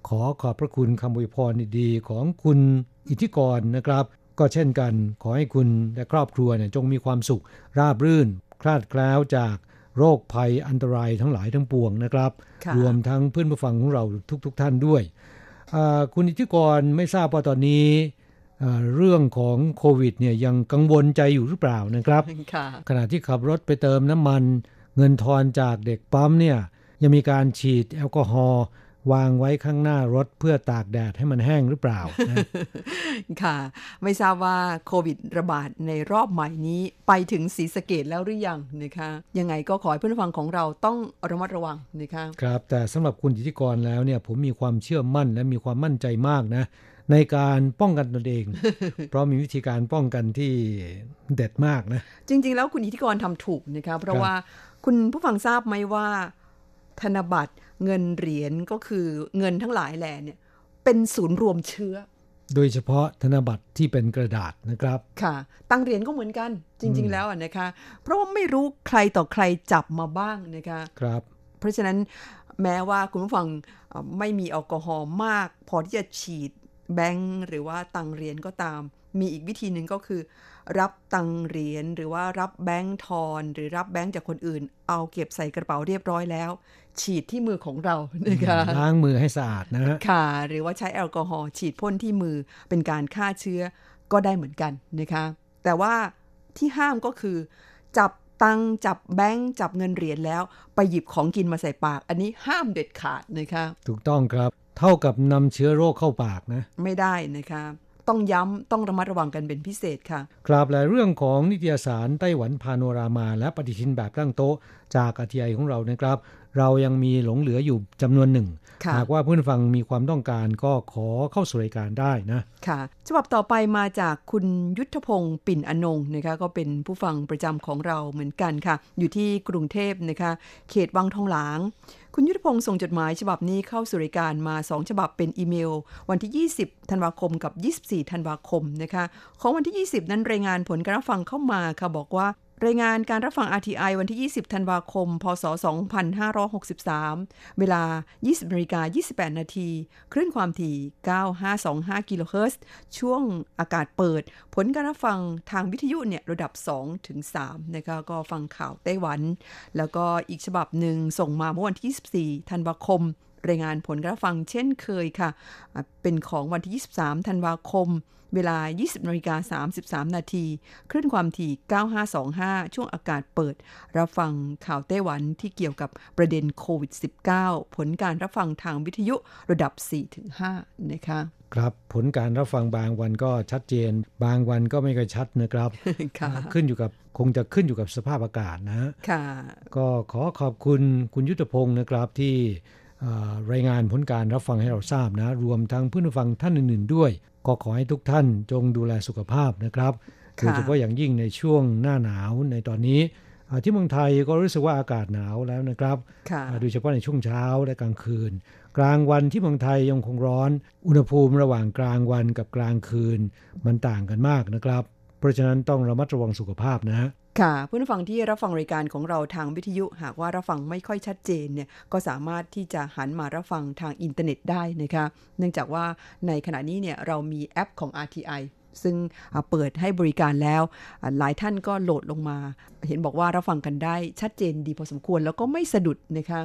ขอขอบพระคุณคำอวยพรดีๆของคุณอิทธิกรนะครับ ก็เช่นกันขอให้คุณและครอบครัวเนี่ยจงมีความสุข ราบรื่น คลาดแคล้วจากโรคภัยอันตรายทั้งหลายทั้งปวงนะครับ รวมทั้งเพื่อนผู้ฟังของเราทุกๆทท่านด้วย คุณอิทธิกรไม่ทราบว่าตอนนี้เรื่องของโควิดเนี่ยยังกังวลใจอยู่หรือเปล่านะครับขณะที่ขับรถไปเติมน้ำมัน เงินทอนจากเด็กปั๊มเนี่ยยังมีการฉีดแอลกอฮอล์ วางไว้ข้างหน้ารถเพื่อตากแดดให้มันแห้งหรือเปล่า ค่ะ ไม่ทราบว่าโควิดระบาดในรอบใหม่นี้ไปถึงสีสเกตแล้วหรือยังนะคะ ยังไงก็ขอให้เพื่อนฟังของเราต้องระมัดระวังนะคะครับ แต่สำหรับคุณอิทธิกรแล้วเนี่ยผมมีความเชื่อมั่นและมีความมั่นใจมากนะ ในการป้องกันตนเอง เพราะมีวิธีการป้องกันที่เด็ดมากนะ จริง ๆ แล้วคุณอิทธิกรทำถูกนะครับเพราะว่าคุณผู้ฟังทราบไหมว่า ธนบัตร เงินเหรียญก็คือเงินทั้งหลายแหล่เนี่ยเป็นศูนย์รวมเชื้อ โดยเฉพาะธนบัตรที่เป็นกระดาษนะครับ ค่ะ ตังเหรียญก็เหมือนกันจริง ๆ แล้วนะคะ เพราะว่าไม่รู้ใครต่อใครจับมาบ้างนะคะครับ เพราะฉะนั้นแม้ว่าคุณผู้ฟังไม่มีแอลกอฮอล์มาก พอที่จะฉีดแบงค์หรือว่าตังเหรียญก็ตาม มีอีกวิธีหนึ่งก็คือ รับตังเหรียญหรือว่ารับแบงค์ทอน หรือรับแบงค์จากคนอื่น เอาเก็บใส่กระเป๋าเรียบร้อยแล้ว ฉีดที่มือของเรานะคะล้างมือให้สะอาดนะฮะค่ะ หรือว่าใช้แอลกอฮอล์ฉีดพ่นที่มือเป็นการฆ่าเชื้อก็ได้เหมือนกันนะคะ แต่ว่าที่ห้ามก็คือ จับตังจับแบงค์จับเงินเหรียญแล้ว ไปหยิบของกินมาใส่ปาก อันนี้ห้ามเด็ดขาดนะคะถูกต้องครับ เท่ากับนำเชื้อโรคเข้าปากนะ ไม่ได้นะคะต้องย้ำต้องระมัดระวังกันเป็นพิเศษค่ะ ครับและเรื่องของนิตยสารไต้หวันพาโนรามา และปฏิทินแบบตั้งโต๊ะจากอาทีไอของเรานะครับ เรายังมีหลงเหลืออยู่จำนวนหนึ่ง หากว่าเพื่อนฟังมีความต้องการก็ขอเข้าสู่รายการได้นะค่ะฉบับต่อไปมาจากคุณยุทธพงศ์ปิ่นอนงนะคะก็เป็นผู้ฟังประจำของเราเหมือนกันค่ะ อยู่ที่กรุงเทพนะคะเขตวังทองหลาง คุณยุทธพงศ์ส่งจดหมายฉบับนี้เข้าสู่รายการมา 2 ฉบับเป็นอีเมล วันที่ 20 ธันวาคมกับ 24 ธันวาคมนะคะของวันที่ 20 นั้นรายงานผลการรับฟังเข้ามาค่ะบอกว่า รายงานการรับฟัง RTI วันที่ 20 ธันวาคม พศ 2563 เวลา 20นาฬิกา28 นาทีคลื่นความถี่ 9525 กิโลเฮิรตซ์ช่วงอากาศเปิด ผลการรับฟังทางวิทยุเนี่ยระดับ 2 ถึง 3 นะคะ ก็ฟังข่าวไต้หวัน แล้วก็อีกฉบับหนึ่งส่งมาเมื่อวันที่ 24 ธันวาคม รายงานผลการฟังเช่นเคยค่ะ เป็นของวันที่ 23 ธันวาคม เวลา 20นาฬิกา33 นาทีคลื่นความถี่ 9525 ช่วงอากาศเปิด รับฟังข่าวไต้หวันที่เกี่ยวกับประเด็นโควิด -19 ผลการรับฟังทางวิทยุระดับ 4-5 นะคะครับผลการรับฟังบางวันก็ชัดเจน บางวันก็ไม่ค่อยชัดนะครับขึ้นอยู่กับคงจะขึ้นอยู่กับสภาพอากาศนะค่ะก็ขอขอบคุณคุณยุทธพงศ์นะครับที่ รายงานผลการรับฟังให้เราทราบนะ รวมทั้งเพื่อนฟังท่านอื่นๆด้วย ก็ขอให้ทุกท่านจงดูแลสุขภาพนะครับโดยเฉพาะอย่างยิ่งในช่วงหน้าหนาวในตอนนี้ที่เมืองไทยก็รู้สึกว่าอากาศหนาวแล้วนะครับโดยเฉพาะในช่วงเช้าและกลางคืน กลางวันที่เมืองไทยยังคงร้อน อุณหภูมิระหว่างกลางวันกับกลางคืน มันต่างกันมากนะครับ เพราะฉะนั้นต้องระมัดระวังสุขภาพนะฮะ ค่ะผู้ฟังที่รับฟังรายการของเราทางวิทยุ หากว่ารับฟังไม่ค่อยชัดเจนเนี่ยก็สามารถที่จะหันมารับฟังทางอินเทอร์เน็ตได้นะคะเนื่องจากว่าในขณะนี้เนี่ยเรามีแอปของ RTI ซึ่งเปิดให้บริการแล้ว หลายท่านก็โหลดลงมา เห็นบอกว่ารับฟังกันได้ชัดเจนดีพอสมควรแล้วก็ไม่สะดุดนะคะ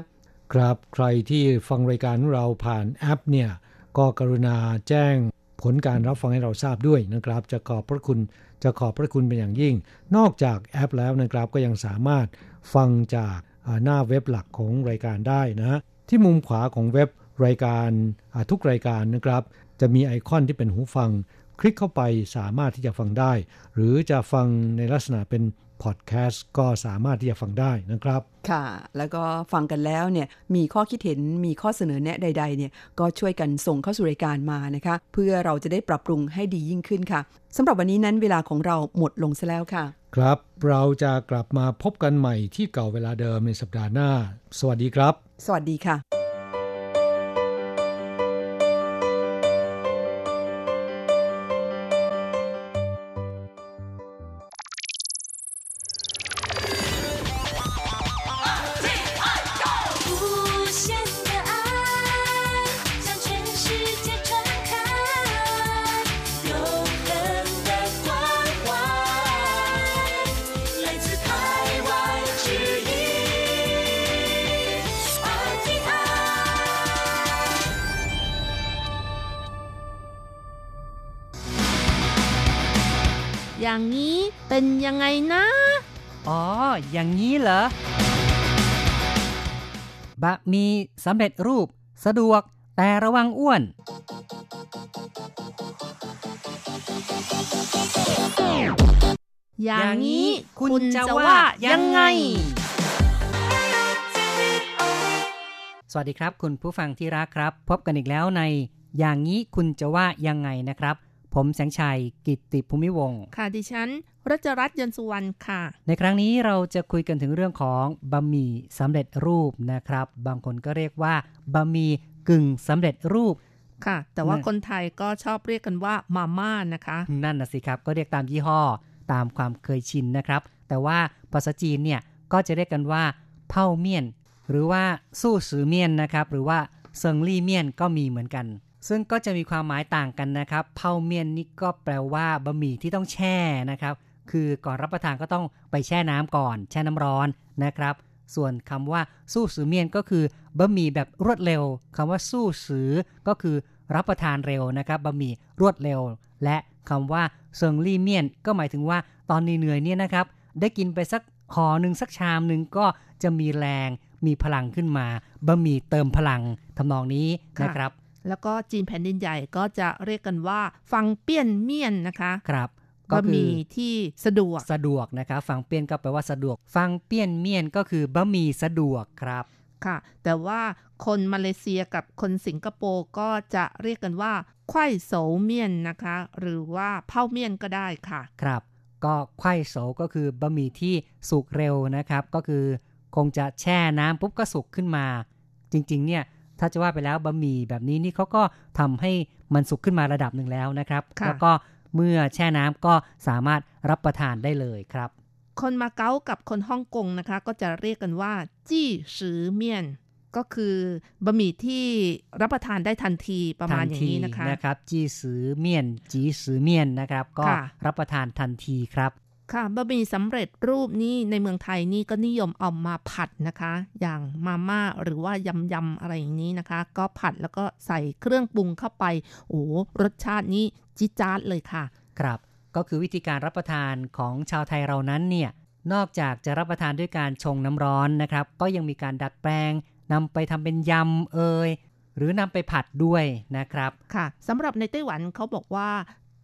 ครับใครที่ฟังรายการเราผ่านแอปเนี่ยก็กรุณาแจ้งผลการรับฟังให้เราทราบด้วยนะครับ จะขอบพระคุณ จะขอบพระคุณเป็นอย่างยิ่ง นอกจากแอปแล้วนะครับก็ยังสามารถฟังจากหน้าเว็บหลักของรายการได้นะ ที่มุมขวาของเว็บรายการทุกรายการนะครับ จะมีไอคอนที่เป็นหูฟัง คลิกเข้าไปสามารถที่จะฟังได้ หรือจะฟังในลักษณะเป็น พอดแคสต์ก็สามารถที่จะฟังได้นะครับ ค่ะ แล้วก็ฟังกันแล้วเนี่ยมีข้อคิดเห็นมีข้อเสนอแนะใด ๆ เนี่ยก็ช่วยกันส่งเข้าสู่รายการมานะคะ เพื่อเราจะได้ปรับปรุงให้ดียิ่งขึ้นค่ะสำหรับวันนี้นั้นเวลาของเราหมดลงซะแล้วค่ะ ครับ เราจะกลับมาพบกันใหม่ที่เก่าเวลาเดิมในสัปดาห์หน้า สวัสดีครับ สวัสดีค่ะ อย่างนี้เป็นยังไงนะ อ๋อ อย่างนี้เหรอบะมีสำเร็จรูป สะดวกแต่ระวังอ้วน อย่างนี้คุณจะว่ายังไง สวัสดีครับ คุณผู้ฟังที่รักครับ พบกันอีกแล้วใน อย่างนี้คุณจะว่ายังไงนะครับ ผมแสงชัยกิตติภูมิวงศ์ค่ะ ดิฉันรัชรัตน์ยนต์สุวรรณค่ะ ในครั้งนี้เราจะคุยกันถึงเรื่องของบะหมี่สำเร็จรูปนะครับ บางคนก็เรียกว่าบะหมี่กึ่งสำเร็จรูปค่ะ แต่ว่านั่นคนไทยก็ชอบเรียกกันว่ามาม่านะคะ นั่นนะสิครับ ก็เรียกตามยี่ห้อตามความเคยชินนะครับ แต่ว่าภาษาจีนเนี่ยก็จะเรียกกันว่าเผ่าเมี่ยน หรือว่าสู้สือเมี่ยนนะครับ หรือว่าเซิงลี่เมี่ยนก็มีเหมือนกัน ซึ่งก็จะมีความหมายต่างกันนะครับเผาเมียนนี่ก็แปลว่าบะหมี่ที่ต้องแช่นะครับ คือก่อนรับประทานก็ต้องไปแช่น้ำก่อน แช่น้ำร้อนนะครับ ส่วนคำว่าสู้สือเมียนก็คือบะหมี่แบบรวดเร็วคำว่าสู้สือก็คือรับประทานเร็วนะครับบะหมี่รวดเร็ว และคำว่าเซิงลี่เมียนก็หมายถึงว่าตอนเหนื่อยๆเนี่ยนะครับ ได้กินไปสักห่อหนึ่งสักชามหนึ่งก็จะมีแรงมีพลังขึ้นมาบะหมี่เติมพลังทำนองนี้นะครับ แล้วก็จีนแผ่นดินใหญ่ก็จะเรียกกันว่าฟังเปี้ยนเมี่ยนนะคะครับก็บะหคือมี่ที่สะดวกสะดวกนะครับฟังเปี้ยนก็แปลว่าสะดวก ฟังเปี้ยนเมี่ยนก็คือบะหมี่สะดวกครับค่ะ แต่ว่าคนมาเลเซียกับคนสิงคโปร์ก็จะเรียกกันว่าไข่โสเมี่ยนนะคะ หรือว่าเผ่าเมี่ยนก็ได้ค่ะ ครับ ก็ไขว้โสก็คือบะหมี่ที่สุกเร็วนะครับ ก็คือ คงจะแช่น้ำปุ๊บก็สุกขึ้นมา จริงๆ เนี่ย ถ้าจะว่าไปแล้วบะหมี่แบบนี้นี่เขาก็ทำให้มันสุกขึ้นมาระดับหนึ่งแล้วนะครับค่ะแล้วก็เมื่อแช่น้ำก็สามารถรับประทานได้เลยครับ คนมาเก๊ากับคนฮ่องกงนะคะ ก็จะเรียกกันว่า จี้สือเมี่ยนก็คือบะหมี่ที่รับประทานได้ทันทีประมาณอย่างนี้นะคะทันะครับ จีสือเมี่ยนจีสือเมี่ยนนะครับ ก็ค่ะรับประทานทันทีครับ ค่ะบะหมี่สำเร็จรูปนี่ในเมืองไทยนี่ก็นิยมเอามาผัดนะคะ อย่างมาม่าหรือว่ายำยำๆอะไรอย่างนี้นะคะ ก็ผัดแล้วก็ใส่เครื่องปรุงเข้าไป โอ้รสชาตินี้จิดจ๊าดเลยค่ะ ครับ ก็คือวิธีการรับประทานของชาวไทยเรานั้นเนี่ยนอกจากจะรับประทานด้วยการชงน้ำร้อนนะครับ ก็ยังมีการดัดแปลงนำไปทำเป็นยำเอยหรือนำไปผัดด้วยนะครับ ค่ะสำหรับในไต้หวันเขาบอกว่า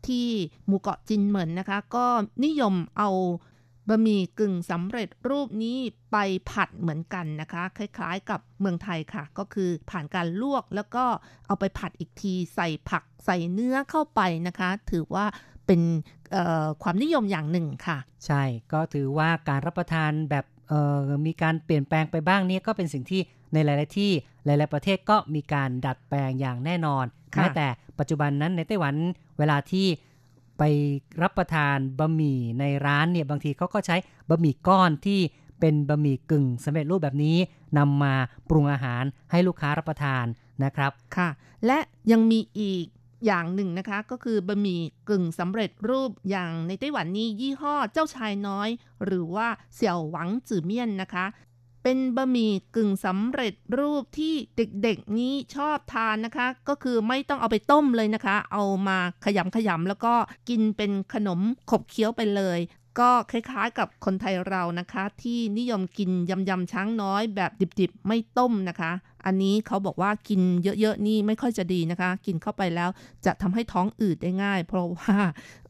ที่หมู่เกาะจินเหมินนะคะ ก็นิยมเอาบะหมี่กึ่งสำเร็จรูปนี้ไปผัดเหมือนกันนะคะ คล้ายๆ กับเมืองไทยค่ะ ก็คือผ่านการลวกแล้วก็เอาไปผัดอีกที ใส่ผักใส่เนื้อเข้าไปนะคะ ถือว่าเป็นความนิยมอย่างหนึ่งค่ะ ใช่ก็ถือว่าการรับประทานแบบมีการเปลี่ยนแปลงไปบ้างนี่ก็เป็นสิ่งที่ในหลาย ๆ ที่หลาย ๆ ประเทศก็มีการดัดแปลงอย่างแน่นอน แม้แต่ปัจจุบันนั้นในไต้หวันเวลาที่ไปรับประทานบะหมี่ในร้านเนี่ยบางทีเขาก็ใช้บะหมี่ก้อนที่เป็นบะหมี่กึ่งสำเร็จรูปแบบนี้นำมาปรุงอาหารให้ลูกค้ารับประทานนะครับค่ะ และยังมีอีกอย่างหนึ่งนะคะ ก็คือบะหมี่กึ่งสำเร็จรูปอย่างในไต้หวันนี้ยี่ห้อเจ้าชายน้อย หรือว่าเสี่ยวหวังจือเมี่ยนนะคะ เป็นบะหมี่กึ่งสำเร็จรูปที่เด็กๆนี้ชอบทานนะคะ ก็คือไม่ต้องเอาไปต้มเลยนะคะ เอามาขยำขยำแล้วก็กินเป็นขนมขบเคี้ยวไปเลย ก็คล้ายๆกับคนไทยเรานะคะ ที่นิยมกินยำยำช้างน้อยแบบดิบๆ ไม่ต้มนะคะ อันนี้เขาบอกว่ากินเยอะๆนี่ไม่ค่อยจะดีนะคะ กินเข้าไปแล้วจะทำให้ท้องอืดได้ง่าย เพราะว่า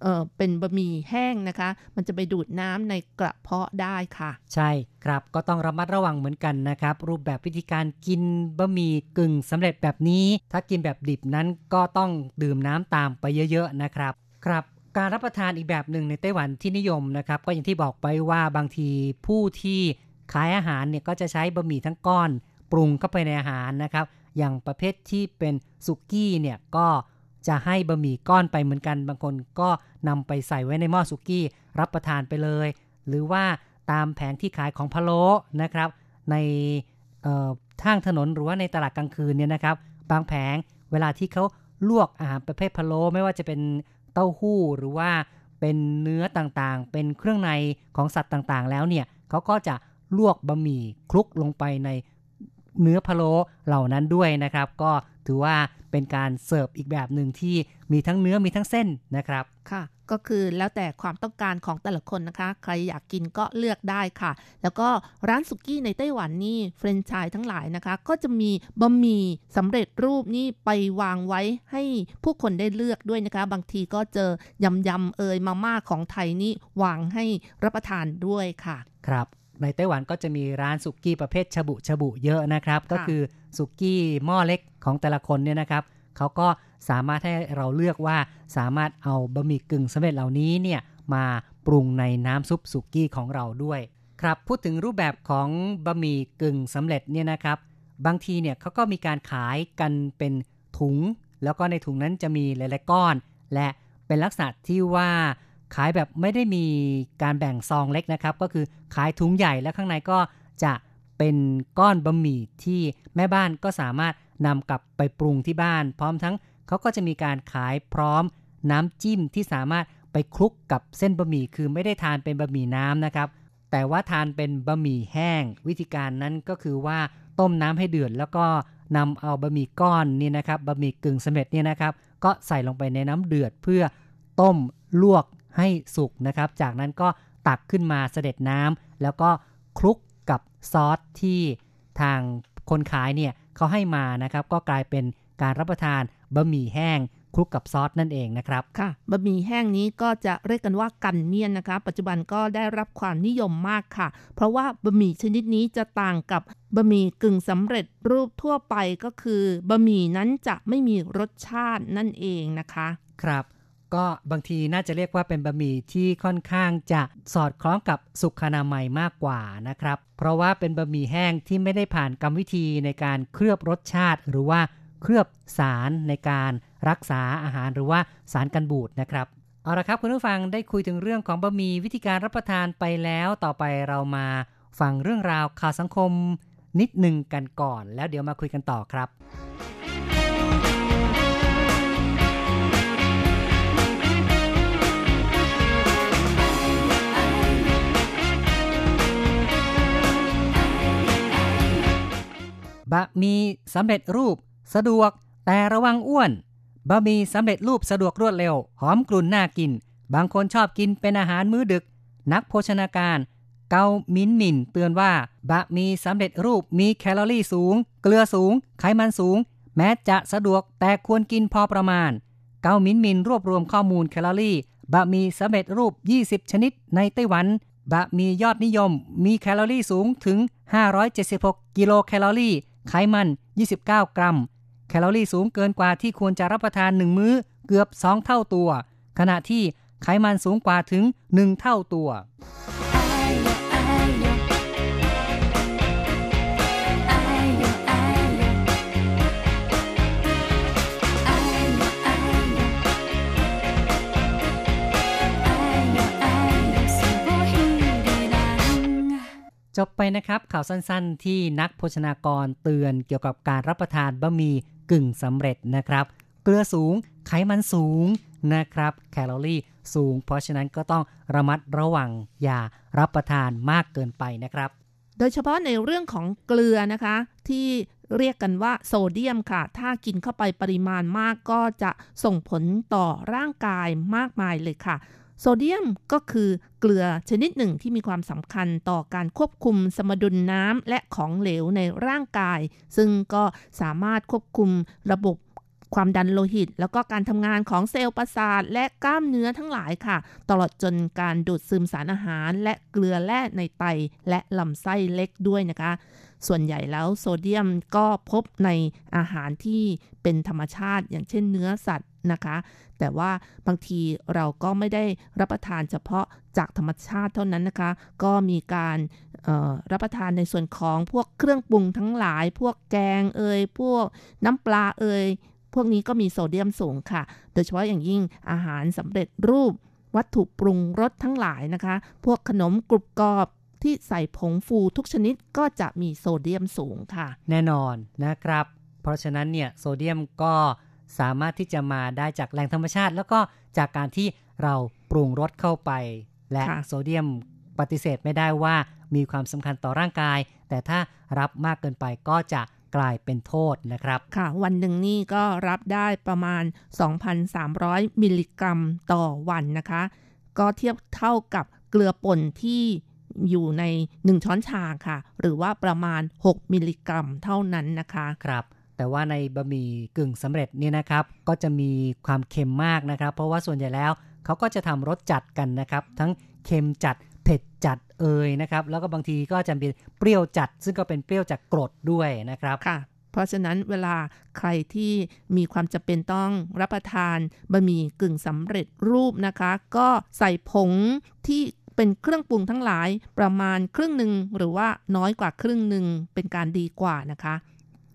เออเป็นบะหมี่แห้งนะคะ มันจะไปดูดน้ำในกระเพาะได้ค่ะ ใช่ครับก็ต้องระมัดระวังเหมือนกันนะครับ รูปแบบวิธีการกินบะหมี่กึ่งสำเร็จแบบนี้ ถ้ากินแบบดิบนั้นก็ต้องดื่มน้ำตามไปเยอะ ๆนะครับครับ การรับประทานอีกแบบหนึ่งในไต้หวันที่นิยมนะครับ ก็อย่างที่บอกไปว่าบางทีผู้ที่ขายอาหารเนี่ยก็จะใช้บะหมี่ทั้งก้อน ปรุงเข้าไปในอาหารนะครับ อย่างประเภทที่เป็นสุกี้เนี่ยก็จะให้บะหมี่ก้อนไปเหมือนกัน บางคนก็นำไปใส่ไว้ในหม้อสุกี้รับประทานไปเลย หรือว่าตามแผงที่ขายของพะโล้นะครับ ในทางถนนหรือว่าในตลาดกลางคืนเนี่ยนะครับ บางแผงเวลาที่เขาลวกอาหารประเภทพะโล้ไม่ว่าจะเป็น เต้าหู้หรือว่าเป็นเนื้อต่างๆ เป็นเครื่องในของสัตว์ต่างๆ แล้วเนี่ยเขาก็จะลวกบะหมี่คลุกลงไปในเนื้อพะโล้เหล่านั้นด้วยนะครับ ก็ ถือว่าเป็นการเสิร์ฟอีกแบบหนึ่งที่มีทั้งเนื้อมีทั้งเส้นนะครับค่ะก็คือแล้วแต่ความต้องการของแต่ละคนนะคะ ใครอยากกินก็เลือกได้ค่ะ แล้วก็ร้านสุกี้ในไต้หวันนี่แฟรนไชส์ทั้งหลายนะคะ ก็จะมีบะหมี่สำเร็จรูปนี่ไปวางไว้ให้ผู้คนได้เลือกด้วยนะคะ บางทีก็เจอยำยำเอยมาม่าของไทยนี่วางให้รับประทานด้วยค่ะ ครับ ในไต้หวันก็จะมีร้านสุกี้ประเภทชบุชบุเยอะนะครับ ก็คือ สุกี้หม้อเล็กของแต่ละคนเนี่ยนะครับเขาก็สามารถให้เราเลือกว่าสามารถเอาบะหมี่กึ่งสำเร็จเหล่านี้เนี่ยมาปรุงในน้ำซุปสุกี้ของเราด้วยครับพูดถึงรูปแบบของบะหมี่กึ่งสำเร็จเนี่ยนะครับ บางทีเนี่ยเขาก็มีการขายกันเป็นถุง แล้วก็ในถุงนั้นจะมีหลายๆก้อน และเป็นลักษณะที่ว่าขายแบบไม่ได้มีการแบ่งซองเล็กนะครับ ก็คือขายถุงใหญ่แล้วข้างในก็จะ เป็นก้อนบะหมี่ที่แม่บ้านก็สามารถนำกลับไปปรุงที่บ้าน พร้อมทั้งเขาก็จะมีการขายพร้อม น้ำจิ้มที่สามารถไปคลุกกับเส้นบะหมี่คือไม่ได้ทานเป็นบะหมี่น้ำนะครับ แต่ว่าทานเป็นบะหมี่แห้ง วิธีการนั้นก็คือว่าต้มน้ำให้เดือดแล้วก็นำเอาบะหมี่ก้อนนี่นะครับบะหมี่กึ่งสำเร็จเนี่ยนะครับ ก็ใส่ลงไปในน้ำเดือดเพื่อต้มลวกให้สุกนะครับ จากนั้นก็ตักขึ้นมาเสด็จน้ำแล้วก็คลุก กับซอสที่ทางคนขายเนี่ยเขาให้มานะครับ ก็กลายเป็นการรับประทานบะหมี่แห้งคลุกกับซอสนั่นเองนะครับค่ะบะหมี่แห้งนี้ก็จะเรียกกันว่ากันเมียนนะคะ ปัจจุบันก็ได้รับความนิยมมากค่ะ เพราะว่าบะหมี่ชนิดนี้จะต่างกับบะหมี่กึ่งสำเร็จรูปทั่วไปก็คือบะหมี่นั้นจะไม่มีรสชาตินั่นเองนะคะ ครับ ก็บางทีน่าจะเรียกว่าเป็นบะหมี่ที่ค่อนข้างจะสอดคล้องกับสุขนามัยมากกว่านะครับ เพราะว่าเป็นบะหมี่แห้งที่ไม่ได้ผ่านกรรมวิธีในการเคลือบรสชาติ หรือว่าเคลือบสารในการรักษาอาหารหรือว่าสารกันบูดนะครับเอาละครับคุณผู้ฟังได้คุยถึงเรื่องของบะหมี่วิธีการรับประทานไปแล้ว ต่อไปเรามาฟังเรื่องราวข่าวสังคมนิดหนึ่งกันก่อน แล้วเดี๋ยวมาคุยกันต่อครับ บะหมี่สำเร็จรูป สะดวก แต่ระวังอ้วน บะหมี่สำเร็จรูปสะดวกรวดเร็ว หอมกรุ่นน่ากิน บางคนชอบกินเป็นอาหารมื้อดึก นักโภชนาการ เกามินมินเตือนว่า บะหมี่สำเร็จรูปมีแคลอรี่สูง เกลือสูง ไขมันสูง แม้จะสะดวกแต่ควรกินพอประมาณ เกามินมินรวบรวมข้อมูลแคลอรี่ บะหมี่สำเร็จรูป 20 ชนิด ในไต้หวันบะหมี่ยอดนิยมมีแคลอรี่สูงถึง 576 กิโลแคลอรี่ ไขมัน 29 กรัม แคลอรี่สูงเกินกว่าที่ควรจะรับประทาน 1 มื้อเกือบ 2 เท่าตัว ขณะที่ไขมันสูงกว่าถึง 1 เท่าตัว จบไปนะครับข่าวสั้นๆ ที่นักโภชนากรเตือนเกี่ยวกับการรับประทานบะหมี่กึ่งสำเร็จนะครับ เกลือสูงไขมันสูงนะครับ แคลอรี่สูง เพราะฉะนั้นก็ต้องระมัดระวังอย่ารับประทานมากเกินไปนะครับ โดยเฉพาะในเรื่องของเกลือนะคะ ที่เรียกกันว่าโซเดียมค่ะ ถ้ากินเข้าไปปริมาณมากก็จะส่งผลต่อร่างกายมากมายเลยค่ะ โซเดียมก็คือเกลือชนิดหนึ่งที่มีความสำคัญต่อการควบคุมสมดุลน้ำและของเหลวในร่างกาย ซึ่งก็สามารถควบคุมระบบความดันโลหิต แล้วก็การทำงานของเซลล์ประสาทและกล้ามเนื้อทั้งหลายค่ะ ตลอดจนการดูดซึมสารอาหาร และเกลือแร่ในไต และลำไส้เล็กด้วยนะคะ ส่วนใหญ่แล้วโซเดียมก็พบในอาหารที่เป็นธรรมชาติ อย่างเช่นเนื้อสัตว์ นะคะ แต่ว่าบางทีเราก็ไม่ได้รับประทานเฉพาะจากธรรมชาติเท่านั้นนะคะ ก็มีการรับประทานในส่วนของพวกเครื่องปรุงทั้งหลาย พวกแกงเอ่ยพวกน้ำปลาเอ่ยพวกนี้ก็มีโซเดียมสูงค่ะ โดยเฉพาะอย่างยิ่งอาหารสำเร็จรูป วัตถุปรุงรสทั้งหลายนะคะ พวกขนมกรุบกรอบที่ใส่ผงฟูทุกชนิดก็จะมีโซเดียมสูงค่ะ แน่นอนนะครับ เพราะฉะนั้นเนี่ยโซเดียมก็ สามารถที่จะมาได้จากแหล่งธรรมชาติ แล้วก็จากการที่เราปรุงรสเข้าไป และโซเดียมปฏิเสธไม่ได้ว่ามีความสำคัญต่อร่างกาย แต่ถ้ารับมากเกินไปก็จะกลายเป็นโทษนะครับ ค่ะ วันหนึ่งนี่ก็รับได้ประมาณ 2,300 มิลลิกรัมต่อวันนะคะ ก็เทียบเท่ากับเกลือป่นที่อยู่ใน 1 ช้อนชาค่ะ หรือว่าประมาณ 6 มิลลิกรัมเท่านั้นนะคะ ครับ แต่ว่าในบะหมี่กึ่งสำเร็จเนี่ยนะครับ ก็จะมีความเค็มมากนะครับ เพราะว่าส่วนใหญ่แล้วเขาก็จะทำรสจัดกันนะครับ ทั้งเค็มจัดเผ็ดจัดเอยนะครับ แล้วก็บางทีก็จะเป็นเปรี้ยวจัด ซึ่งก็เป็นเปรี้ยวจากกรดด้วยนะครับค่ะเพราะฉะนั้นเวลาใครที่มีความจำเป็นต้องรับประทานบะหมี่กึ่งสำเร็จรูปนะคะ ก็ใส่ผงที่เป็นเครื่องปรุงทั้งหลายประมาณครึ่งหนึ่งหรือว่าน้อยกว่าครึ่งหนึ่งเป็นการดีกว่านะคะ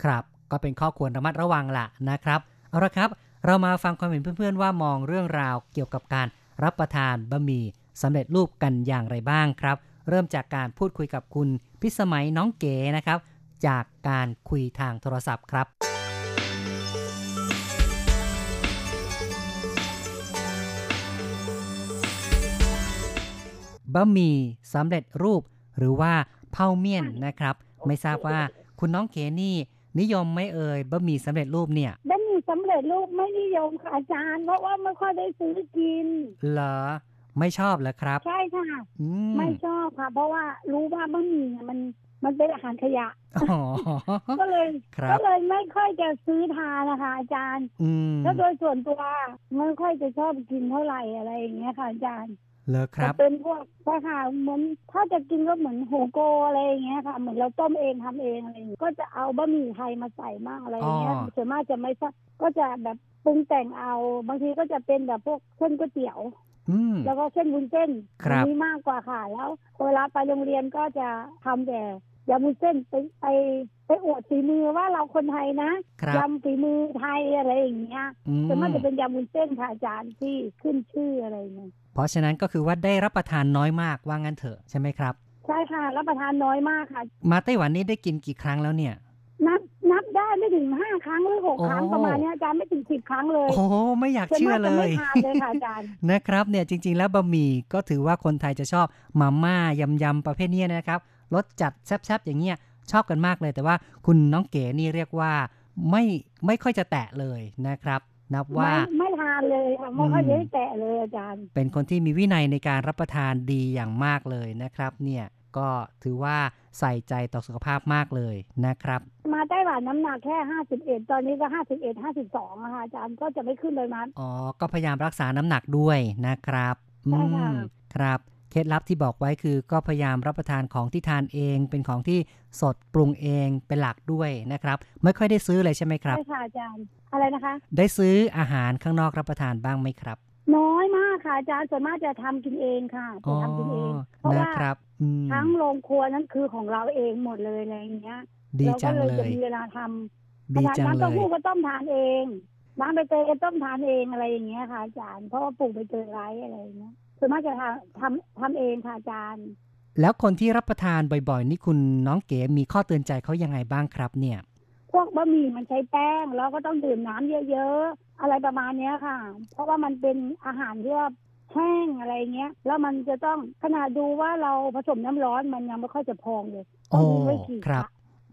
ครับ ก็เป็นข้อควรระมัดระวังละนะครับ เอาละครับ เรามาฟังความเห็นเพื่อนๆว่ามองเรื่องราวเกี่ยวกับการรับประทานบะหมี่สำเร็จรูปกันอย่างไรบ้างครับ เริ่มจากการพูดคุยกับคุณพิสมัยน้องเก๋นะครับ จากการคุยทางโทรศัพท์ครับบะหมี่สำเร็จรูปหรือว่าเผาเมี่ยนนะครับ ไม่ทราบว่าคุณน้องเก๋นี่ นิยมไม่เอ่ยบะหมี่สำเร็จรูปเนี่ยบะหมี่สำเร็จรูปไม่นิยมค่ะอาจารย์ เพราะว่าไม่ค่อยได้ซื้อกิน เหรอไม่ชอบเหรอครับ ใช่ค่ะไม่ชอบค่ะ เพราะว่ารู้ว่าบะหมี่มันมันเป็นอาหารขยะก็เลยก็เลยไม่ค่อยจะซื้อทานนะคะอาจารย์แล้วโดยส่วนตัวไม่ค่อยจะชอบกินเท่าไหร่อะไรอย่างเงี้ยค่ะอาจารย์ เลอครับเป็นพวกใช่ค่ะเหมือนถ้าจะกินก็เหมือนโฮโกอะไรอย่างเงี้ยค่ะ เหมือนเราต้มเองทำเองอะไรอย่างเงี้ยก็จะเอาบะหมี่ไทยมาใส่มากอะไรอย่างเงี้ยส่วนมากจะไม่ก็จะแบบปรุงแต่งเอา บางทีก็จะเป็นแบบพวกเส้นก๋วยเตี๋ยวแล้วก็เส้นวุ้นเส้นนี้มากกว่าค่ะ แล้วเวลาไปโรงเรียนก็จะทำแต่ยำวุ้นเส้นไปไปไปอวดฝีมือว่าเราคนไทยนะยำฝีมือไทยอะไรอย่างเงี้ยส่วนมากจะเป็นยำวุ้นเส้นค่ะอาจารย์ที่ขึ้นชื่ออะไรเงี้ย เพราะฉะนั้นก็คือว่าได้รับประทานน้อยมากว่างั้นเถอะใช่ไหมครับ ใช่ค่ะ รับประทานน้อยมากค่ะ มาไต้หวันนี้ได้กินกี่ครั้งแล้วเนี่ย นับนับได้ไม่ถึงห้าครั้งหรือหกครั้งประมาณนี้อาจารย์ไม่ถึงสิบครั้งเลย โอ้ไม่อยากเชื่อเลยไม่ทานเลยค่ะอาจารย์นะครับเนี่ยจริง ๆ แล้วบะหมี่ก็ถือว่าคนไทยจะชอบมาม่ายำยำประเภทนี้นะครับรสจัดแซ่บๆอย่างเงี้ยชอบกันมากเลย แต่ว่าคุณน้องเก๋นี่เรียกว่าไม่ไม่ค่อยจะแตะเลยนะครับ นับว่าไม่ทานเลยค่ะไม่ค่อยได้แตะเลยอาจารย์ เป็นคนที่มีวินัยในการรับประทานดีอย่างมากเลยนะครับ เนี่ยก็ถือว่าใส่ใจต่อสุขภาพมากเลยนะครับ มาไต้หวันน้ำหนักแค่ห้าสิบเอ็ดตอนนี้ก็ห้าสิบเอ็ดห้าสิบสองะค่ะอาจารย์ก็จะไม่ขึ้นเลยมั้อ๋อก็พยายามรักษาน้ำหนักด้วยนะครับใช่ค่ะครับ เคล็ดลับที่บอกไว้คือก็พยายามรับประทานของที่ทานเอง เป็นของที่สดปรุงเองเป็นหลักด้วยนะครับ ไม่ค่อยได้ซื้อเลยใช่ไหมครับใช่ค่ะอาจารย์อะไรนะคะ ได้ซื้ออาหารข้างนอกรับประทานบ้างไหมครับ น้อยมากค่ะอาจารย์ส่วนมากจะทำกินเองค่ะจะทำกินเอง เพราะว่าทั้งโรงครัวนั้นคือของเราเองหมดเลยอะไรอย่างเงี้ยดีจังเลยจะมีเวลาทำดีจังเลยน้ำเต้าหู้ก็ต้มทานเองน้ำใบเตยก็ต้มทานเองอะไรอย่างเงี้ยค่ะอาจารย์เพราะว่าปลูกใบเตยไร้อะไรอย่างเงี้ย ส่วนมากจะทำทำทำเองค่ะอาจารย์ แล้วคนที่รับประทานบ่อยๆ นี่คุณน้องเก๋มีข้อเตือนใจเขายังไงบ้างครับ เนี่ย พวกบะหมี่มันใช้แป้งแล้วก็ต้องดื่มน้ำเยอะๆ อะไรประมาณเนี้ยค่ะ เพราะว่ามันเป็นอาหารที่ว่าแห้งอะไรเงี้ย แล้วมันจะต้องขนาดดูว่าเราผสมน้ำร้อนมันยังไม่ค่อยจะพองเลยต้องดูไว้กี่ครับ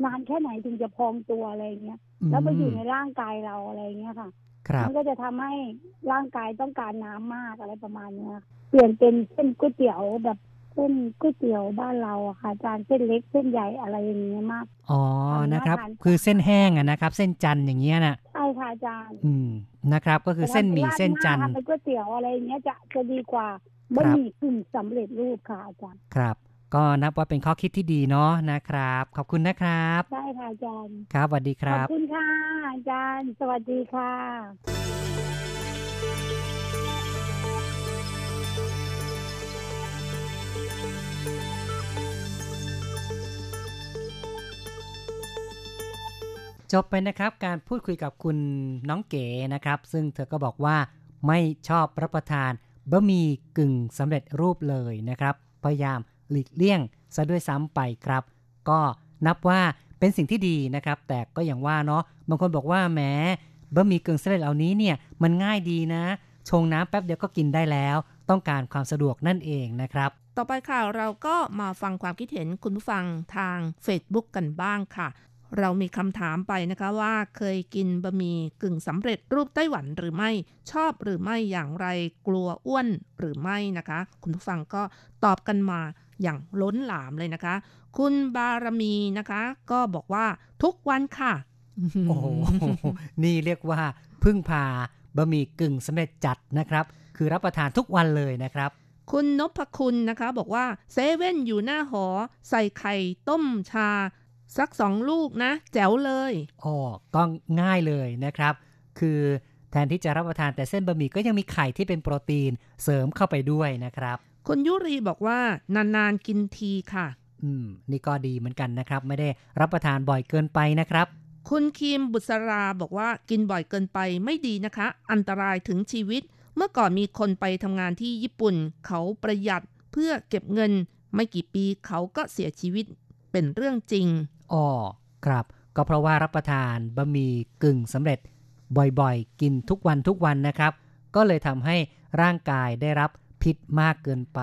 นานแค่ไหนถึงจะพองตัวอะไรเงี้ยแล้วไปอยู่ในร่างกายเราอะไรเงี้ยค่ะ ครับมัก็จะทำให้ร่างกายต้องการน้ำมากอะไรประมาณเนี้ยเปลี่ยนเป็นเส้นก๋วยเตี๋ยวแบบเส้นก๋วยเตี๋ยวบ้านเราอะค่ะอาจารย์เส้นเล็กเส้นใหญ่อะไรอย่างเงี้ยมาก อ๋อ นะครับ คือเส้นแห้งอะนะครับ เส้นจันทร์อย่างเงี้ยน่ะ ใช่ค่ะอาจารย์ อืม นะครับ ก็คือเส้นหมี่เส้นจันทร์ทำเป็นก๋วยเตี๋ยวอะไรอย่างเงี้ยจะจะดีกว่าบะหมี่กึ่งสำเร็จรูปค่ะอาจารย์ ครับ ก็นับว่าเป็นข้อคิดที่ดีเนาะนะครับ ขอบคุณนะครับ ใช่ค่ะอาจารย์ครับสวัสดีคขรัอบบคุณค่ะอาจารย์ สวัสดีค่ะจบไปนะครับการพูดคุยกับคุณน้องเก๋นะครับ ซึ่งเธอก็บอกว่าไม่ชอบรับประทานบะหมี่กึ่งสำเร็จรูปเลยนะครับ พยายาม หลีกเลี่ยงซะด้วยซ้ำไปครับ ก็นับว่าเป็นสิ่งที่ดีนะครับ แต่ก็อย่างว่าเนาะบางคนบอกว่าแหมบะหมี่กึ่งสำเร็จเหล่านี้เนี่ยมันง่ายดีนะ ชงน้ำแป๊บเดียวก็กินได้แล้ว ต้องการความสะดวกนั่นเองนะครับ ต่อไปค่ะเราก็มาฟังความคิดเห็นคุณผู้ฟังทาง Facebook กันบ้างค่ะ เรามีคำถามไปนะคะว่าเคยกินบะหมี่กึ่งสำเร็จรูปไต้หวันหรือไม่ชอบหรือไม่อย่างไรกลัวอ้วนหรือไม่นะคะ คุณผู้ฟังก็ตอบกันมา อย่างล้นหลามเลยนะคะ คุณบารมีนะคะ ก็บอกว่าทุกวันค่ะ โอ้โหนี่เรียกว่าพึ่งพาบะหมี่กึ่งสำเร็จจัดนะครับ คือรับประทานทุกวันเลยนะครับ คุณนพคุณนะคะ บอกว่าเซเว่นอยู่หน้าหอ ใส่ไข่ต้มชา สักสองลูกนะ แจ๋วเลยอ๋อก็ง่ายเลยนะครับ คือแทนที่จะรับประทานแต่เส้นบะหมี่ก็ยังมีไข่ที่เป็นโปรตีนเสริมเข้าไปด้วยนะครับ คุณยุรีบอกว่านานๆกินทีค่ะ อืม นี่ก็ดีเหมือนกันนะครับ ไม่ได้รับประทานบ่อยเกินไปนะครับ คุณคีมบุษราบอกว่ากินบ่อยเกินไปไม่ดีนะคะ อันตรายถึงชีวิต เมื่อก่อนมีคนไปทำงานที่ญี่ปุ่น เขาประหยัดเพื่อเก็บเงิน ไม่กี่ปีเขาก็เสียชีวิตเป็นเรื่องจริงอ๋อครับ ก็เพราะว่ารับประทานบะหมี่กึ่งสำเร็จบ่อยๆ กินทุกวันทุกวันนะครับ ก็เลยทำให้ร่างกายได้รับ พิษมากเกินไป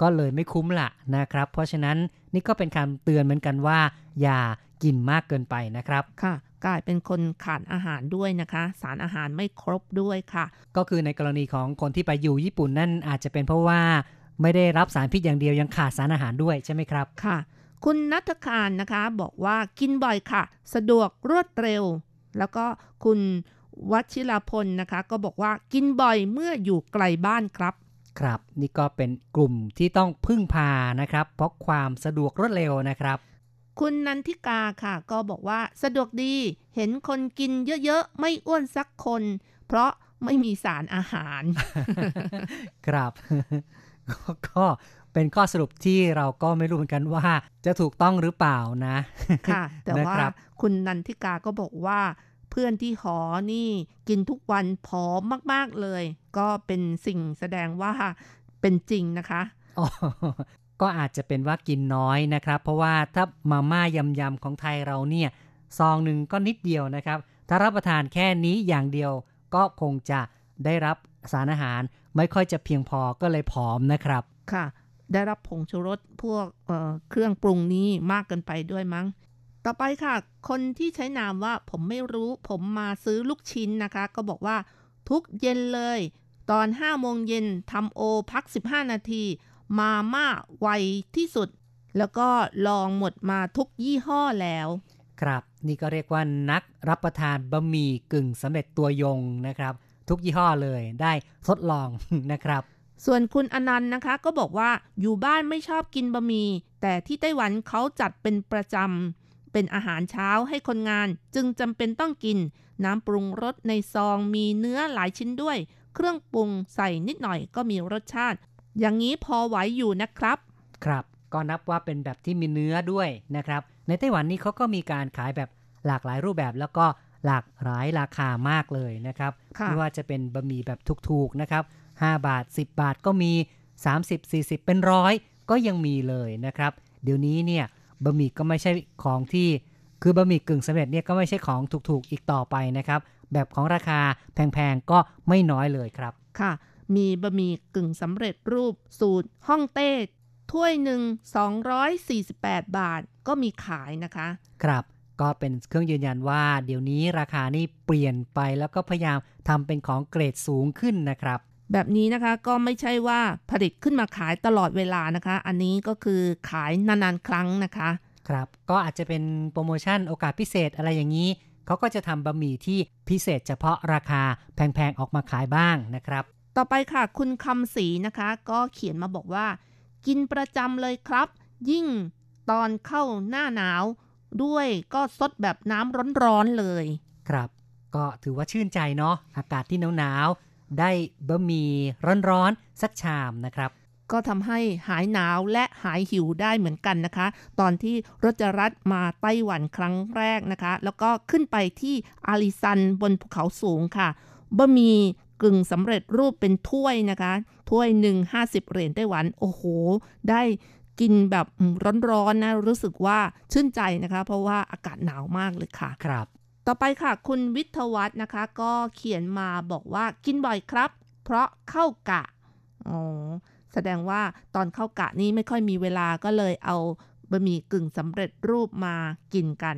ก็เลยไม่คุ้มละนะครับ เพราะฉะนั้นนี่ก็เป็นคำเตือนเหมือนกันว่า อย่ากินมากเกินไปนะครับค่ะกลายเป็นคนขาดอาหารด้วยนะคะ สารอาหารไม่ครบด้วยค่ะ ก็คือในกรณีของคนที่ไปอยู่ญี่ปุ่นนั่นอาจจะเป็นเพราะว่าไม่ได้รับสารพิษอย่างเดียวยังขาดสารอาหารด้วยใช่ไหมครับค่ะ คุณนัทคารนะคะ บอกว่ากินบ่อยค่ะ สะดวกรวดเร็ว แล้วก็คุณวัชิรพลนะคะ ก็บอกว่ากินบ่อยเมื่ออยู่ไกลบ้านครับ ครับนี่ก็เป็นกลุ่มที่ต้องพึ่งพานะครับ เพราะความสะดวกรวดเร็วนะครับ คุณนันทิกาค่ะ ก็บอกว่าสะดวกดีเห็นคนกินเยอะๆ ไม่อ้วนสักคน เพราะไม่มีสารอาหาร ครับ ก็ก็เป็นข้อสรุปที่เราก็ไม่รู้เหมือนกันว่า จะถูกต้องหรือเปล่านะ ค่ะ แต่ว่านะครับคุณนันทิกาก็บอกว่า เพื่อนที่หอนี่กินทุกวันผอมมาก ๆเลย ก็เป็นสิ่งแสดงว่าเป็นจริงนะคะอ๋อก็อาจจะเป็นว่ากินน้อยนะครับ เพราะว่าถ้ามาม่ายำๆของไทยเราเนี่ยซองหนึ่งก็นิดเดียวนะครับ ถ้ารับประทานแค่นี้อย่างเดียวก็คงจะได้รับสารอาหารไม่ค่อยจะเพียงพอก็เลยผอมนะครับ ค่ะ ได้รับผงชูรสพวกเอ่อเครื่องปรุงนี้มากเกินไปด้วยมั้ง ต่อไปค่ะ คนที่ใช้นามว่าผมไม่รู้ ผมมาซื้อลูกชิ้นนะคะ ก็บอกว่า ทุกเย็นเลย ตอน5โมงเย็นทำโอพัก 15 นาที มาม่าไวที่สุด แล้วก็ลองหมดมาทุกยี่ห้อแล้ว ครับ นี่ก็เรียกว่านักรับประทานบะหมี่กึ่งสำเร็จตัวยงนะครับ ทุกยี่ห้อเลยได้ทดลองนะครับส่วนคุณอนันต์นะคะก็บอกว่าอยู่บ้านไม่ชอบกินบะหมี่แต่ที่ไต้หวันเขาจัดเป็นประจำ เป็นอาหารเช้าให้คนงานจึงจำเป็นต้องกิน น้ำปรุงรสในซองมีเนื้อหลายชิ้นด้วย เครื่องปรุงใส่นิดหน่อยก็มีรสชาติ อย่างนี้พอไหวอยู่นะครับ ครับ ก็นับว่าเป็นแบบที่มีเนื้อด้วยนะครับ ในไต้หวันนี่เขาก็มีการขายแบบหลากหลายรูปแบบแล้วก็หลากหลายราคามากเลยนะครับค่ะไม่ว่าจะเป็นบะหมี่แบบถูกๆนะครับ 5 บาท 10 บาทก็มี 30 40 เป็นร้อยก็ยังมีเลยนะครับ เดี๋ยวนี้เนี่ย บะหมี่ก็ไม่ใช่ของที่คือบะหมี่กึ่งสำเร็จเนี่ยก็ไม่ใช่ของถูกๆอีกต่อไปนะครับ แบบของราคาแพงๆก็ไม่น้อยเลยครับค่ะ มีบะหมี่กึ่งสำเร็จรูปสูตรฮ่องเต้ถ้วยหนึ่ง248 บาทก็มีขายนะคะ ครับก็เป็นเครื่องยืนยันว่า เดี๋ยวนี้ราคานี่เปลี่ยนไปแล้วก็พยายามทำเป็นของเกรดสูงขึ้นนะครับ แบบนี้นะคะก็ไม่ใช่ว่าผลิตขึ้นมาขายตลอดเวลานะคะ อันนี้ก็คือขายนานๆครั้งนะคะ ครับก็อาจจะเป็นโปรโมชั่นโอกาสพิเศษอะไรอย่างนี้เขาก็จะทำบะหมี่ที่พิเศษเฉพาะราคาแพงๆออกมาขายบ้างนะครับ ต่อไปค่ะคุณคำศรีนะคะ ก็เขียนมาบอกว่า กินประจำเลยครับ ยิ่งตอนเข้าหน้าหนาว ด้วยก็ซดแบบน้ำร้อนๆเลย ครับ ก็ถือว่าชื่นใจเนาะอากาศที่หนาวๆ ได้บะหมี่ร้อนๆสักชามนะครับ ก็ทำให้หายหนาวและหายหิวได้เหมือนกันนะคะ ตอนที่รจรัสมาไต้หวันครั้งแรกนะคะ แล้วก็ขึ้นไปที่อาริซันบนภูเขาสูงค่ะบะหมี่กึ่งสำเร็จรูปเป็นถ้วยนะคะ ถ้วยหนึ่ง50เหรียญไต้หวัน โอ้โห ได้กินแบบร้อนๆนะ รู้สึกว่าชื่นใจนะคะ เพราะว่าอากาศหนาวมากเลยค่ะ ครับ ต่อไปค่ะ คุณวิทยวัฒน์นะคะ ก็เขียนมาบอกว่ากินบ่อยครับ เพราะเข้ากะอ๋อแสดงว่าตอนเข้ากะนี้ไม่ค่อยมีเวลาก็เลยเอาบะหมี่กึ่งสำเร็จรูปมากินกัน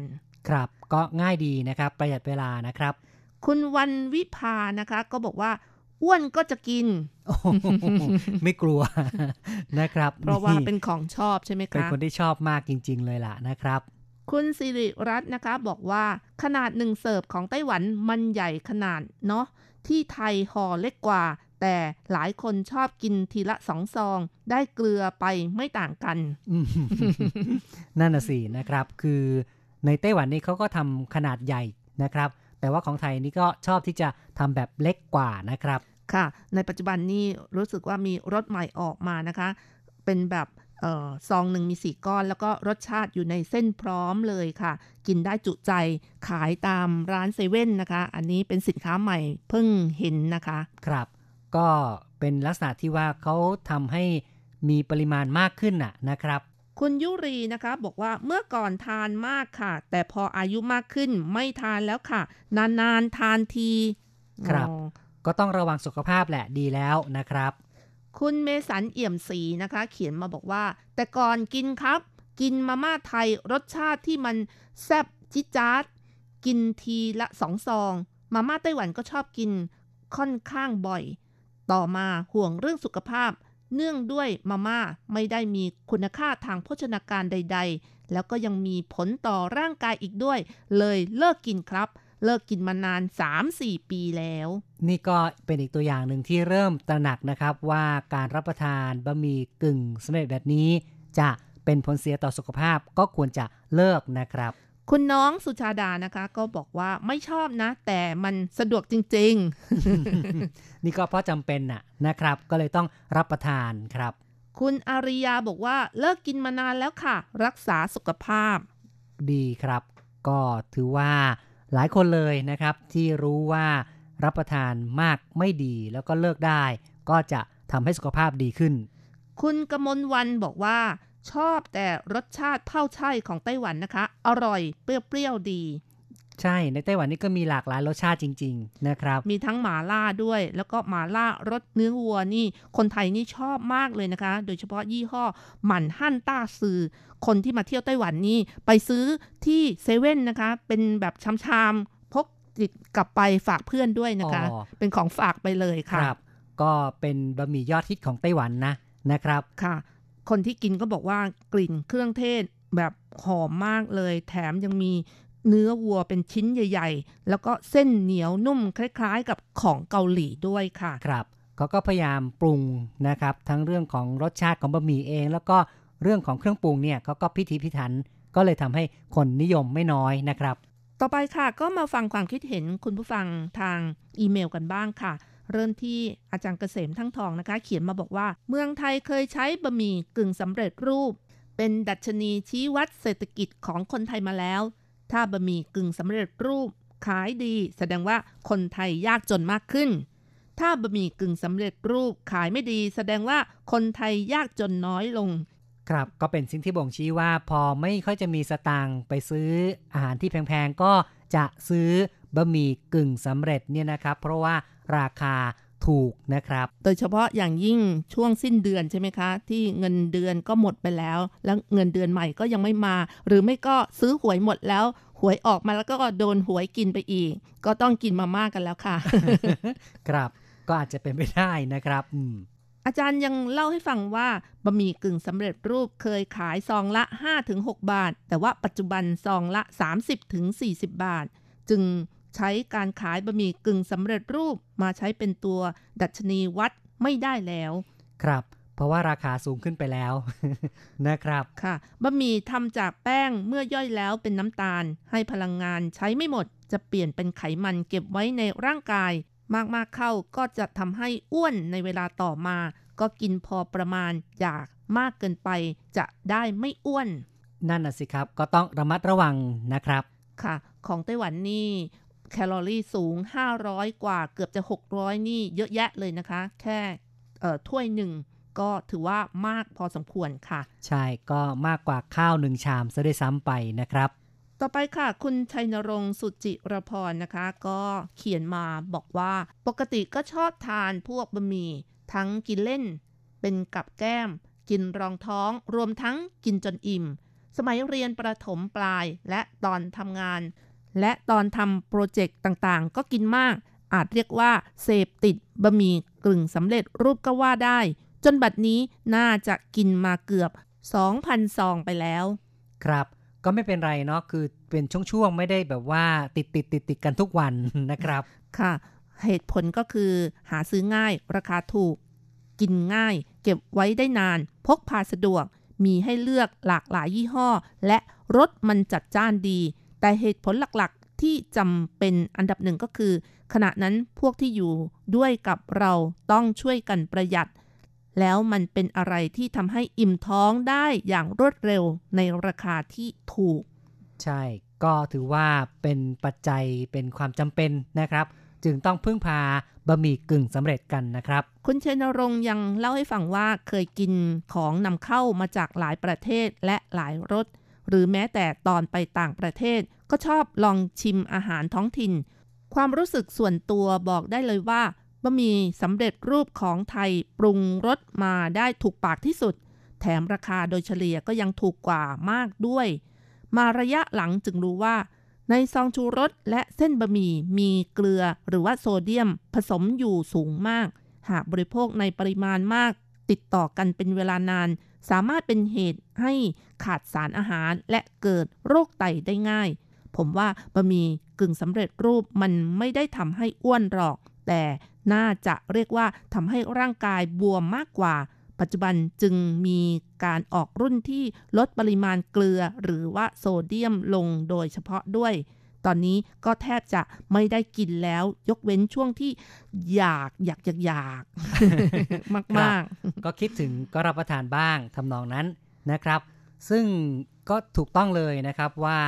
ครับ ก็ง่ายดีนะครับ ประหยัดเวลานะครับ คุณวันวิภานะคะ ก็บอกว่าอ้วนก็จะกินโอ้โหไม่กลัวนะครับ เพราะว่าเป็นของชอบใช่ไหมเป็นคะคนที่ชอบมากจริง ๆ เลยล่ะนะครับ คุณสิริรัตน์นะคะบอกว่าขนาดหนึ่งเสิร์ฟของไต้หวันมันใหญ่ขนาดเนาะที่ไทยห่อเล็กกว่า แต่หลายคนชอบกินทีละสองซอง ได้เกลือไปไม่ต่างกันอืมนั่นน่ะสินะครับ คือในไต้หวันนี่เขาก็ทำขนาดใหญ่นะครับ แต่ว่าของไทยนี่ก็ชอบที่จะทำแบบเล็กกว่านะครับ ค่ะ ในปัจจุบันนี้รู้สึกว่ามีรสใหม่ออกมานะคะ เป็นแบบเออ ซองหนึ่งมีสี่ก้อน แล้วก็รสชาติอยู่ในเส้นพร้อมเลยค่ะ กินได้จุใจขายตามร้านเซเว่นนะคะ อันนี้เป็นสินค้าใหม่เพิ่งเห็นนะคะ ครับ ก็เป็นลักษณะที่ว่าเขาทำให้มีปริมาณมากขึ้นน่ะนะครับคุณยุรีนะคะบอกว่าเมื่อก่อนทานมากค่ะ แต่พออายุมากขึ้นไม่ทานแล้วค่ะ นานๆทานที ครับอ๋อก็ต้องระวังสุขภาพแหละดีแล้วนะครับ คุณเมสันเอี่ยมศรีนะคะ เขียนมาบอกว่า แต่ก่อนกินครับ กินมาม่าไทยรสชาติที่มันแซ่บจิจาร์ดกินทีละสองซอง มาม่าไต้หวันก็ชอบกินค่อนข้างบ่อย ต่อมาห่วงเรื่องสุขภาพ เนื่องด้วยมาม่าไม่ได้มีคุณค่าทางโภชนาการใด ๆ แล้วก็ยังมีผลต่อร่างกายอีกด้วย เลยเลิกกินครับ เลิกกินมานาน 3-4 ปีแล้ว นี่ก็เป็นอีกตัวอย่างหนึ่งที่เริ่มตระหนักนะครับว่าการรับประทานบะหมี่กึ่งสำเร็จแบบนี้ จะเป็นผลเสียต่อสุขภาพก็ควรจะเลิกนะครับ คุณน้องสุชาดานะคะ ก็บอกว่าไม่ชอบนะ แต่มันสะดวกจริงนี่ก็เพราะจำเป็นน่ะนะครับ ก็เลยต้องรับประทานครับๆคุณอาริยาบอกว่าเลิกกินมานานแล้วค่ะ รักษาสุขภาพ ดีครับ ก็ถือว่า หลายคนเลยนะครับที่รู้ว่ารับประทานมากไม่ดีแล้วก็เลิกได้ ก็จะทำให้สุขภาพดีขึ้น คุณกมลวันบอกว่า ชอบแต่รสชาติเผ่าไช่ของไต้หวันนะคะ อร่อยเปรี้ยวๆดี ใช่ในไต้หวันนี่ก็มีหลากหลายรสชาติจริง ๆ นะครับ มีทั้งหมาล่าด้วย แล้วก็หมาล่ารสเนื้อวัวนี่คนไทยนี่ชอบมากเลยนะคะ โดยเฉพาะยี่ห้อหมั่นหั่นต้าซือ คนที่มาเที่ยวไต้หวันนี่ไปซื้อที่เซเว่นนะคะ เป็นแบบชามๆพกติดกลับไปฝากเพื่อนด้วยนะคะอ๋อเป็นของฝากไปเลยคค่ะรับ ก็เป็นบะหมี่ยอดฮิตของไต้หวันนะนะครับค่ะ คนที่กินก็บอกว่ากลิ่นเครื่องเทศแบบหอมมากเลย แถมยังมี เนื้อวัวเป็นชิ้นใหญ่ ๆ แล้วก็เส้นเหนียวนุ่มคล้ายๆ กับของเกาหลีด้วยค่ะ ครับเขาก็พยายามปรุงนะครับ ทั้งเรื่องของรสชาติของบะหมี่เอง แล้วก็เรื่องของเครื่องปรุงเนี่ยเขาก็พิถีพิถัน ก็เลยทำให้คนนิยมไม่น้อยนะครับ ต่อไปค่ะก็มาฟังความคิดเห็นคุณผู้ฟังทางอีเมลกันบ้างค่ะเริ่มที่อาจารย์เกษมทั้งทองนะคะ เขียนมาบอกว่า เมืองไทยเคยใช้บะหมี่กึ่งสำเร็จรูป เป็นดัชนีชี้วัดเศรษฐกิจของคนไทยมาแล้ว ถ้าบะหมี่กึ่งสำเร็จรูปขายดี แสดงว่าคนไทยยากจนมากขึ้น ถ้าบะหมี่กึ่งสำเร็จรูปขายไม่ดี แสดงว่าคนไทยยากจนน้อยลง ครับก็เป็นสิ่งที่บ่งชี้ว่าพอไม่ค่อยจะมีสตางค์ไปซื้ออาหารที่แพงๆก็จะซื้อบะหมี่กึ่งสำเร็จเนี่ยนะครับ เพราะว่าราคา ถูกนะครับ โดยเฉพาะอย่างยิ่งช่วงสิ้นเดือนใช่ไหมคะ ที่เงินเดือนก็หมดไปแล้ว แล้วเงินเดือนใหม่ก็ยังไม่มา หรือไม่ก็ซื้อหวยหมดแล้วหวยออกมาแล้วก็โดนหวยกินไปอีก ก็ต้องกินมาม่ากันแล้วค่ะ ครับก็อาจจะเป็นไปได้นะครับอืมอาจารย์ยังเล่าให้ฟังว่าบะหมี่กึ่งสำเร็จรูปเคยขายซองละ 5-6 บาท แต่ว่าปัจจุบันซองละ 30-40 บาท จึง ใช้การขายบะหมี่กึ่งสำเร็จรูปมาใช้เป็นตัวดัชนีวัดไม่ได้แล้ว ครับ เพราะว่าราคาสูงขึ้นไปแล้วนะครับ ค่ะ บะหมี่ทำจากแป้งเมื่อย่อยแล้วเป็นน้ำตาล ให้พลังงานใช้ไม่หมด จะเปลี่ยนเป็นไขมันเก็บไว้ในร่างกาย มากๆเข้าก็จะทำให้อ้วนในเวลาต่อมา ก็กินพอประมาณอยากมากเกินไปจะได้ไม่อ้วน นั่นน่ะสิครับ ก็ต้องระมัดระวังนะครับค่ะ ของไต้หวันนี่ แคลอรี่สูง 500 กว่าเกือบจะ 600 นี่เยอะแยะเลยนะคะ แค่เอ่อถ้วยหนึ่งก็ถือว่ามากพอสมควรค่ะ ใช่ก็มากกว่าข้าวหนึ่งชามซะด้วยซ้ำไปนะครับ ต่อไปค่ะ คุณชัยนรงค์สุจิรพรนะคะ ก็เขียนมาบอกว่าปกติก็ชอบทานพวกบะหมี่ทั้งกินเล่น เป็นกับแก้ม กินรองท้อง รวมทั้งกินจนอิ่ม สมัยเรียนประถมปลายและตอนทำงาน และตอนทำโปรเจกต์ต่างๆ ก็กินมาก อาจเรียกว่า เสพติดบะหมี่กึ่งสำเร็จรูปก็ว่าได้ จนบัดนี้น่าจะกินมาเกือบ 2,000 ซองไปแล้ว ครับก็ไม่เป็นไรเนาะคือเป็นช่วงๆ ไม่ได้แบบว่าติดติดติดติดกันทุกวันนะครับ ค่ะ เหตุผลก็คือ หาซื้อง่าย ราคาถูก กินง่าย เก็บไว้ได้นาน พกพาสะดวก มีให้เลือกหลากหลายยี่ห้อ และรสมันจัดจ้านดี แต่เหตุผลหลักๆที่จำเป็นอันดับหนึ่งก็คือ ขณะนั้นพวกที่อยู่ด้วยกับเราต้องช่วยกันประหยัด แล้วมันเป็นอะไรที่ทำให้อิ่มท้องได้อย่างรวดเร็วในราคาที่ถูก ใช่ก็ถือว่าเป็นปัจจัยเป็นความจำเป็นนะครับ จึงต้องพึ่งพาบะหมี่กึ่งสำเร็จกันนะครับ คุณเชนรงค์ยังเล่าให้ฟังว่าเคยกินของนำเข้ามาจากหลายประเทศและหลายรส หรือแม้แต่ตอนไปต่างประเทศ ก็ชอบลองชิมอาหารท้องถิ่น ความรู้สึกส่วนตัวบอกได้เลยว่าบะหมี่สำเร็จรูปของไทยปรุงรสมาได้ถูกปากที่สุด แถมราคาโดยเฉลี่ยก็ยังถูกกว่ามากด้วย มาระยะหลังจึงรู้ว่า ในซองชูรสและเส้นบะหมี่มีเกลือหรือว่าโซเดียมผสมอยู่สูงมาก หากบริโภคในปริมาณมาก ติดต่อกันเป็นเวลานาน สามารถเป็นเหตุให้ขาดสารอาหารและเกิดโรคไตได้ง่าย ผมว่าบะหมี่กึ่งสำเร็จรูปมันไม่ได้ทำให้อ้วนหรอก แต่น่าจะเรียกว่าทำให้ร่างกายบวมมากกว่า ปัจจุบันจึงมีการออกรุ่นที่ลดปริมาณเกลือหรือว่าโซเดียมลงโดยเฉพาะด้วย ตอนนี้ก็แทบจะไม่ได้กินแล้ว ยกเว้นช่วงที่อยากอยากอยากอยากมากก็คิดถึงก็รับประทานบ้างทำนองนั้นนะครับ ซึ่งก็ถูกต้องเลยนะครับว่า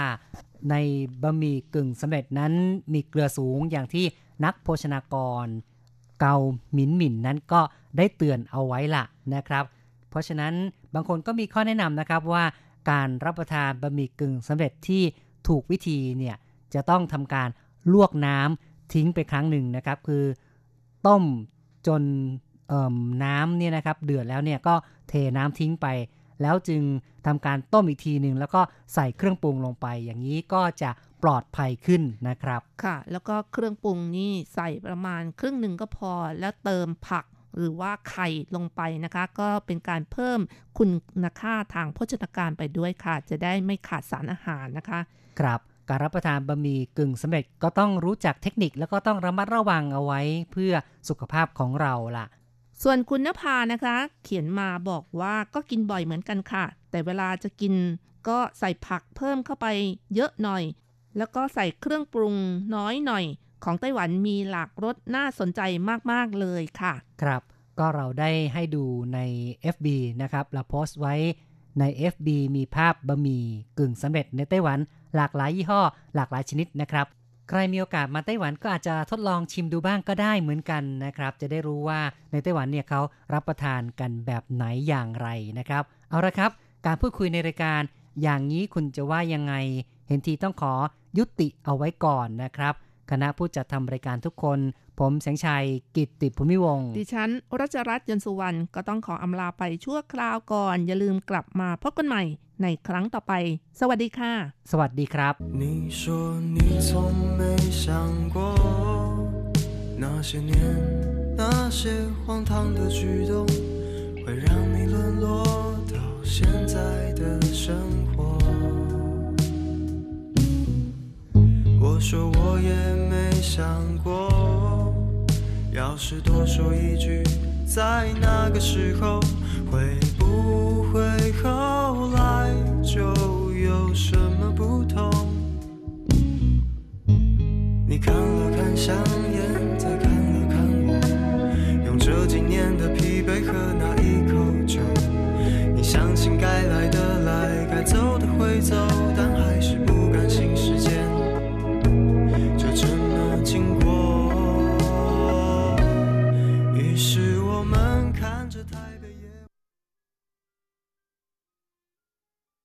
ในบะหมี่กึ่งสำเร็จนั้นมีเกลือสูงอย่างที่นักโภชนากร เกาหมินหมินนั้นก็ได้เตือนเอาไว้ละนะครับ เพราะฉะนั้นบางคนก็มีข้อแนะนำนะครับว่าการรับประทานบะหมี่กึ่งสำเร็จที่ถูกวิธีเนี่ย จะต้องทำการลวกน้ำทิ้งไปครั้งหนึ่งนะครับ คือต้มจนเอิ่มน้ำเนี่ยนะครับ เดือดแล้วเนี่ยก็เทน้ำทิ้งไป แล้วจึงทำการต้มอีกทีหนึ่งแล้วก็ใส่เครื่องปรุงลงไป อย่างนี้ก็จะปลอดภัยขึ้นนะครับๆค่ะ แล้วก็เครื่องปรุงนี่ใส่ประมาณครึ่งหนึ่งก็พอ แล้วเติมผักหรือว่าไข่ลงไปนะคะ ก็เป็นการเพิ่มคุณค่าทางโภชนาการไปด้วยค่ะ จะได้ไม่ขาดสารอาหารนะคะ ครับ การรับประทานบะหมี่กึ่งสำเร็จก็ต้องรู้จักเทคนิคแล้วก็ต้องระมัดระวังเอาไว้เพื่อสุขภาพของเราล่ะ ส่วนคุณนภานะคะ เขียนมาบอกว่าก็กินบ่อยเหมือนกันค่ะ แต่เวลาจะกินก็ใส่ผักเพิ่มเข้าไปเยอะหน่อย แล้วก็ใส่เครื่องปรุงน้อยหน่อย ของไต้หวันมีหลากรสน่าสนใจมากๆเลยค่ะ ครับ ก็เราได้ให้ดูใน FB นะครับเราโพสต์ไว้ใน FB มีภาพบะหมี่กึ่งสำเร็จในไต้หวัน หลากหลายยี่ห้อ หลากหลายชนิดนะครับ ใครมีโอกาสมาไต้หวันก็อาจจะทดลองชิมดูบ้างก็ได้เหมือนกันนะครับ จะได้รู้ว่าในไต้หวันเนี่ยเขารับประทานกันแบบไหนอย่างไรนะครับ เอาละครับ การพูดคุยในรายการ อย่างนี้คุณจะว่ายังไง เห็นทีต้องขอยุติเอาไว้ก่อนนะครับ คณะผู้จัดทำรายการทุกคน ผมแสงชัยกิตติภูมิวงศ์ดิฉันรัชรัตน์ยนต์สุวรรณก็ต้องขออำลาไปชั่วคราวก่อน อย่าลืมกลับมาพบกันใหม่ ในครั้งต่อไป สวัสดีค่ะ สวัสดีครับ你说你从没想过那些年那些荒唐的举动会让你沦落到现在的生活我说我也没想过要是多说一句在那个时候会不会后来就有什么不同？你看了看香烟，再看了看我，用这几年的疲惫和那一口酒，你相信该来的来，该走的会走。